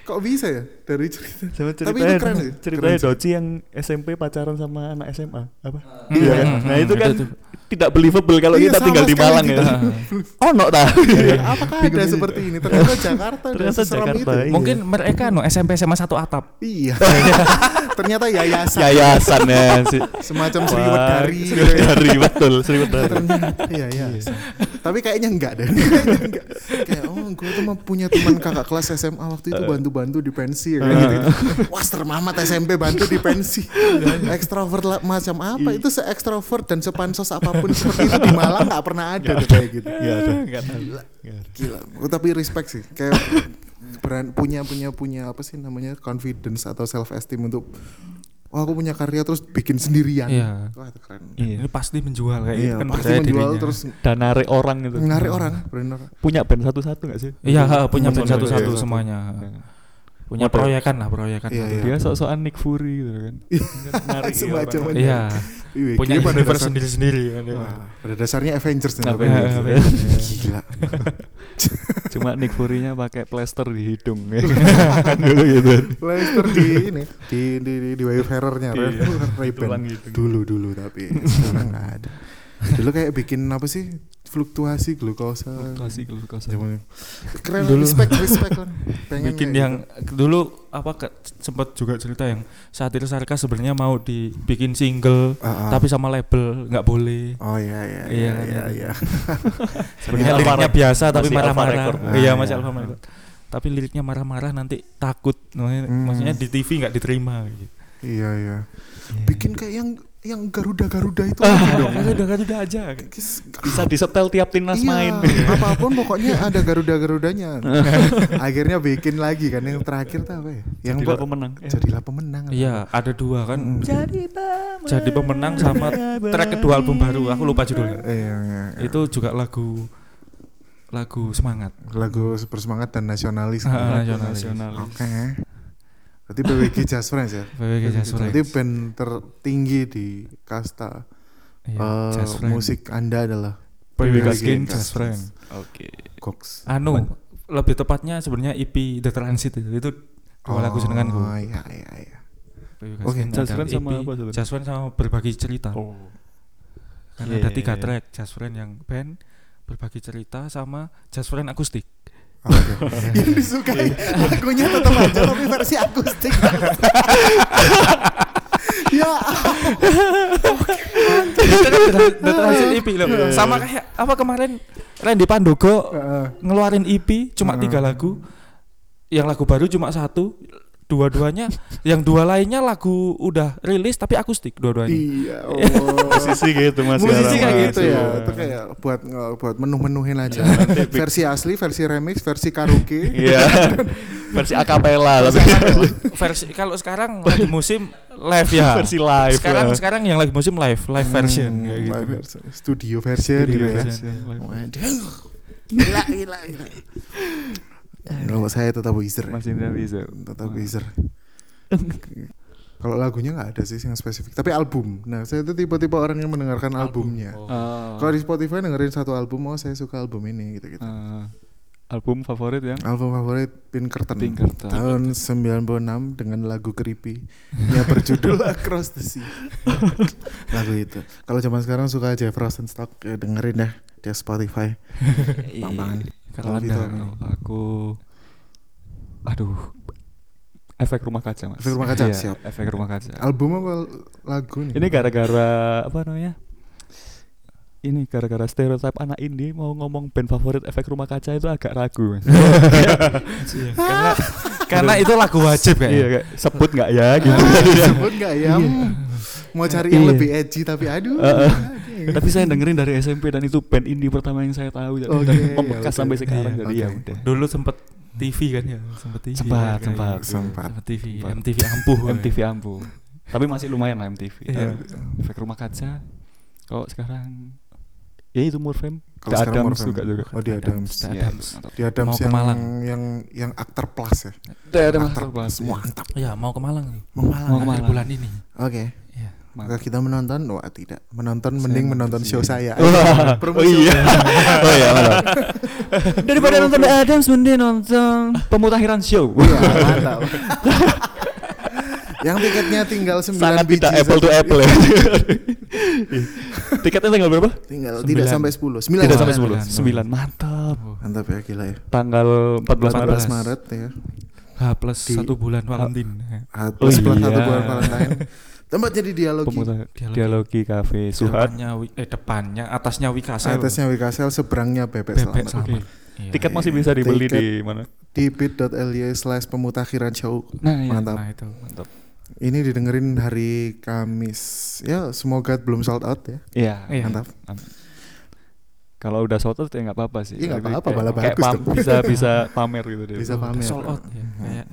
Kok bisa ya dari cerita? Sama Tapi ceritanya, itu keren sih, ceritanya keren. Doci yang SMP pacaran sama anak SMA apa? Hmm, Iya kan? hmm, Nah hmm, itu kan itu tidak believable kalau Iya, kita tinggal di Malang ya. Oh no dah. Iya, Apakah ada seperti ini? Ternyata Jakarta dan Ternyata Jakarta, itu. iya. Mungkin mereka no SMP SMA satu atap. Iya. Ternyata yayasan. Yayasan ya. Semacam gitu ya. Sriwedari betul, Sriwedari. Ternyata iya iya. Tapi kayaknya enggak deh. Kayak oh gue tuh punya teman kakak kelas SMA waktu itu bantu-bantu di pensi ya gitu. Wah serem amat SMP bantu di pensi. Ekstrovert lah, macam apa? Itu se ekstrovert dan sepansos apa pun seperti itu di Malang nggak pernah ada tuh kayak gitu. Enggak ada. Tahu. Gila. Oh, tapi respect sih. Kayak beran, punya punya punya apa sih namanya confidence atau self esteem untuk oh aku punya karya terus bikin sendirian. Iya. Wah itu keren. Iya. Ini pasti menjual kayak Iya, gitu kan pasti menjual dirinya. terus Dan narik orang gitu. menarik orang, benar. Punya band satu-satu gak sih? Iya, punya Punya band satu-satu iya. semuanya. Iya. Punya Model. proyekan lah, proyekan. Iya, iya. Dia sok-sokan Nick Fury gitu kan. Narik Semacam itu. Iya. Iya, Punya pada universe dasar- sendiri-sendiri kan. ya. Wah, pada dasarnya Avengers nih. Avengers. ya? Gila. Cuma Nick Fury-nya pakai plester di hidung ya. kan dulu gitu. Leicester di ini di di di, di Wayfarernya Iya. Dulu dulu tapi sekarang nggak ada. Dulu kayak bikin apa sih? Fluktuasi glukosa. Klasik lu kosa. Zaman- Keren Dulu. respect respect kan. Pengen Bikin yang gitu. dulu apa ke- sempat juga cerita yang satir sarkas sebenarnya mau dibikin single Ah, ah. tapi sama label nggak boleh. Oh iya iya Iya, iya kan, iya. iya. iya. Sebenarnya liriknya biasa tapi marah-marah. Record. Iya Ah, masih iya. Alpha Record. Tapi liriknya marah-marah nanti takut. Maksudnya, Hmm. maksudnya di TV nggak diterima gitu. Iya iya. Bikin kayak yang yang Garuda-Garuda itu Ah, dong. udah udah aja. Bisa disetel tiap timnas Iya, main. apa pun pokoknya ada Garuda-Garudanya. Akhirnya bikin lagi kan yang terakhir tuh apa ya? Yang Jadilah kok- pemenang. Eh, Jadilah pemenang. Iya, ada dua kan. Mm. Jadi pemenang. Jadi pemenang sama track kedua album baru. Aku lupa judulnya. Iya, iya, iya. Itu juga lagu lagu semangat. lagu bersemangat dan nasionalis. Ah, nasionalis. nasionalis. Oke. Berarti PWG Jazz Friends ya. PWG Jazz Friends. Berarti band tertinggi di kasta Iya, eh, Jazz musik Anda adalah PWG Gaskin Jazz Friends. Oke. Cox. Anu, lebih tepatnya sebenarnya EP The Transit itu. Itu dua lagu senenganku. Oh iya iya iya. PWG Oke, Gaskin Jazz Friends sama EP, apa sebenarnya? Jazz Friends sama berbagi cerita. Oh. Karena Iya, ada tiga iya. track Jazz Friends yang band berbagi cerita sama Jazz Friends akustik. Oke. Yang disukai. Lagunya tetap aja tapi versi akustik. ya. Itu kan udah, udah terhasil EP loh. Sama kayak apa kemarin Randy Pandogo ngeluarin EP cuma tiga lagu. Yang lagu baru cuma satu dua-duanya yang dua lainnya lagu udah rilis tapi akustik dua-duanya. Iya oh. musisi gitu mas musisi kayak gitu ya. Iya. itu kayak buat buat menuh-menuhin aja. Versi asli versi remix versi karaoke. Iya. Versi akapela tapi. versi kalau sekarang lagi musim live ya. Versi live sekarang ya. sekarang yang lagi musim live live version Hmm, kayak gitu. live version. studio version Studio gitu ya. version. Waduh. gila gila gila kalau saya tetap wizard masih nggak bisa tetap wizard kalau lagunya nggak ada sih yang spesifik tapi album. Nah saya itu tipe-tipe orang yang mendengarkan albumnya. Oh. Ah, kalau di Spotify dengerin satu album oh saya suka album ini gitu gitu ah, album favorit ya album favorit Pinkerton Pinkerton. tahun 96 dengan lagu creepy yang berjudul Across the Sea. Lagu itu. Kalau zaman sekarang suka Jeff Rosenstock ya dengerin dah di Spotify. Pampangan. Kalau anda gitu, Kalau aku aduh efek rumah kaca mas. Efek Rumah Kaca, Iya, siap. efek rumah kaca. Album apa lagu nih? Ini gara-gara apa namanya? Ini gara-gara stereotip anak indie mau ngomong band favorit efek rumah kaca itu agak ragu mas. Iya, karena karena itu lagu wajib iya kayaknya kayak sebut nggak ya gitu. Disebut nggak ya? Hmm. mau cari yang Iya. lebih edgy tapi aduh tapi saya dengerin dari SMP dan itu band indie pertama yang saya tahu dan Oke, membekas sampai sekarang Iya, jadi ya udah. Dulu sempet TV kan ya? Sempet TV Sempat, ya, sempat. kayak gitu. Sempat. Sempet TV Sempat. MTV ampuh. MTV ampuh. Tapi masih lumayan lah MTV Iya. Efek rumah kaca kalau sekarang? Ya itu Murfem Kalau The sekarang Adams Morfem. juga juga oh di Adams The Iya, Adams. mantap. di Adams Mau ke yang Malang. yang yang aktor plus ya The Adams aktor mantap plus banget. mantap ya mau ke Malang nih mau Malang Mau ke akhir Malang. bulan ini oke Iya. maka kita menonton wah tidak menonton Saya mending nonton menonton sih. show saya Promosi oh iya oh iya mantap daripada nonton The Adams mending nonton pemutahiran show Iya, mantap. yang tiketnya tinggal 9 sangat biji tidak apple to apple ya. Tiketnya tanggal berapa? Tinggal Sembilan. tidak sampai 10 9 tidak sampai Sembilan. 10 sembilan mantap. Oh. mantap ya gila ya. Tanggal 14 Maret 14 Maret. Ya. H plus Di- satu bulan Valentine. Ah, plus plus iya. satu bulan Valentine. Tempatnya di dialogi. Pemutahiran Dialogi. dialogi cafe Suhat. Depannya eh depannya atasnya Wikasel atasnya Wikasel seberangnya Bebek bebek Selamat. Selamat. Iya, tiket iya. masih bisa dibeli Tiket. di mana di bit.ly slash pemutakhiran show. Nah iya. Mantap. Nah itu. Mantap ini didengerin hari Kamis. Ya semoga belum sold out ya. Iya. Iya. mantap. Kalau udah sold out ya nggak apa-apa sih. Iya, nggak apa-apa, malah kayak bagus pam- bisa bisa pamer gitu deh Bisa pamer. sold out ya kayak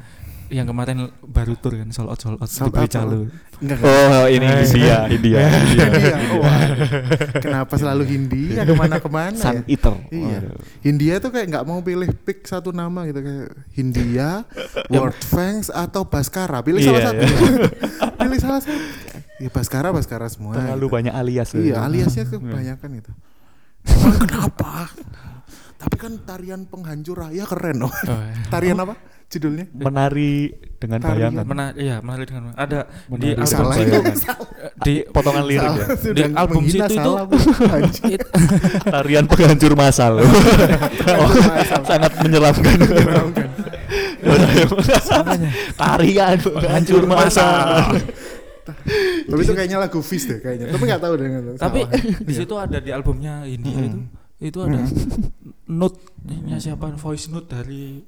yang kemarin baru tur kan sold out sold out Sold di out, Becalu enggak oh ini India India India Iya, wah. kenapa selalu Hindia ke mana-kemana Sun ya? Eater Iya. Waduh. Hindia tuh kayak nggak mau pilih pick satu nama gitu kayak Hindia, World Fangs atau Baskara. Pilih Iya, salah satu. iya. pilih salah satu. Ya Baskara, Baskara semua. terlalu gitu. banyak alias ya. Iya, aliasnya kebanyakan itu. Emang kenapa? Tapi kan tarian penghancur raya keren loh. Oh, iya. Tarian apa? Judulnya? menari dengan Tarian. bayangan Mena iya menarik dengan ada di Menari album Salah dengan itu. di potongan lirik ya Salah, Di sudah album situ itu- tarian penghancur masal masal. sangat menyeramkan tarian penghancur masal Tapi itu kayaknya lagu Fizz deh kayaknya. Tapi nggak tahu tahu. tapi di situ ada di albumnya India itu itu ada note nya siapa voice note dari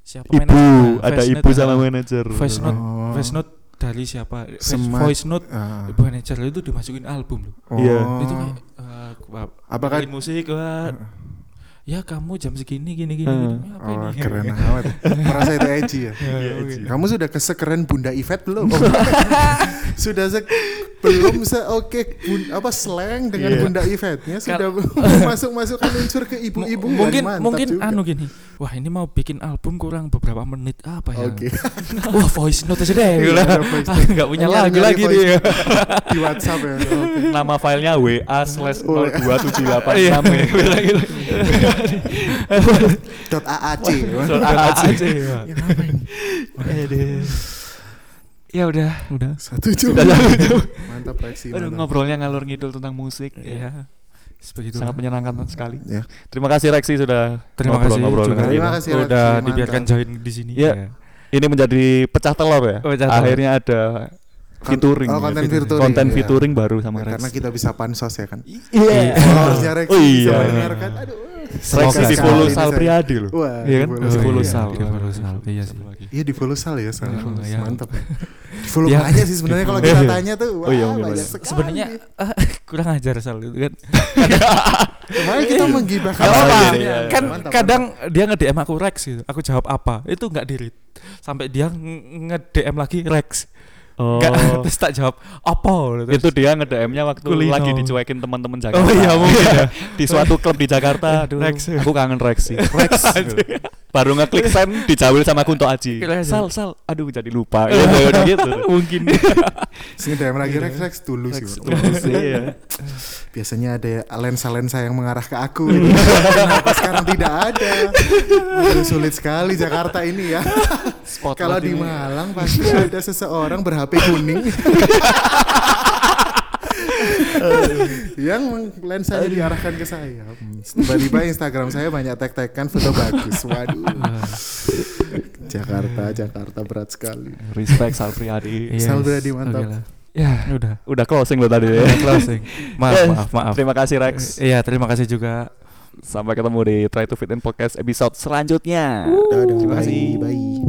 siapa ibu manajer- ada ibu sama uh, manajer voice note Oh. voice note dari siapa Voice- Semat- voice note Ah. ibu manajer itu dimasukin album loh Oh. Iya. itu kayak uh, Apakah- musik wah, ya kamu jam segini gini gini, Hmm. gini. apa Oh, ini keren amat. Merasa itu edgy ya. Iya, edgy. Kamu sudah kesekeren Bunda Ivet belum? sudah se belum se oke bun- apa slang dengan Iya. Bunda Ivetnya sudah masuk masukkan unsur ke ibu-ibu mungkin mungkin juga. anu gini wah ini mau bikin album kurang beberapa menit apa ya Oke. wah voice note aja deh Iya, gitu Ah, nggak punya lagu lagi dia di WhatsApp ya. Nama filenya wa slash 02786 Iya. ya. Dot AAC. Dot AAC. Iya. Ya, ya udah udah Satu jam. Sudah satu jam. Mantap reaksi. Aduh, mantap. ngobrolnya ngalur ngidul tentang musik ya sebegitu sangat menyenangkan sekali Ya. terima kasih Reksi sudah terima kasih juga dengan Terima kasih, udah Reksi, mantap. dibiarkan join di sini Iya. ini menjadi pecah telur ya Pecah telur. akhirnya ada featuring. oh, ya, konten featuring. featuring, Konten iya. featuring baru sama Ya, Rex. karena kita bisa pansos ya kan. Iya. Followersnya Rex Oh iya. bisa mendengarkan. Aduh. Rex Semoga di sekali follow ini Sal saya. Priadi loh. Wah, Iya kan? di Di follow follow Sal. Sal. di follow Sal, iya sih. Iya di follow Sal ya. Iya, iya. Mantap. Di follow Ya, banyak sih sebenarnya kalau kita tanya tuh. Wah, Oh iya, iya, banyak iya. sekali. Sebenarnya ah, kurang ajar Sal itu kan. Kemarin kita menggibahkan. Oh, iya, iya, iya. Kan Mantap, kadang dia nge-DM aku Rex gitu. Aku jawab apa? Itu nggak di Sampai dia nge- nge-DM lagi Rex. Oh. Nggak, terus tak jawab apa? Terus, itu dia nge-DM-nya waktu Kulino. lagi dicuekin teman-teman Jakarta. Oh iya, mungkin ya. di suatu klub di Jakarta. Aduh, Rex. aku kangen Rex sih. Rex. Baru ngeklik send dijawil sama Kunto Aji. Sal, sal. Aduh jadi lupa. gitu, gitu. mungkin. Sini lagi Rex Rex dulu sih. Rex tulus, iya. Biasanya ada lensa-lensa yang mengarah ke aku. Kenapa sekarang tidak ada? Aduh, sulit sekali Jakarta ini ya. Spotlight Kalau di. Malang pasti ada seseorang ber-HP kuning. yang lensanya diarahkan ke saya. Tiba-tiba Instagram saya banyak tag-tagkan foto bagus. Waduh. Jakarta, Jakarta berat sekali. Respect Sal Priadi. Yes. Sal Brady, mantap. Oke lah. Ya, udah. Udah closing lo tadi ya. Udah closing. Maaf, Eh, maaf, maaf. Terima kasih Rex. Iya, terima kasih juga. Sampai ketemu di Try to Fit in Podcast episode selanjutnya. Dadah, Terima bye, kasih. bye.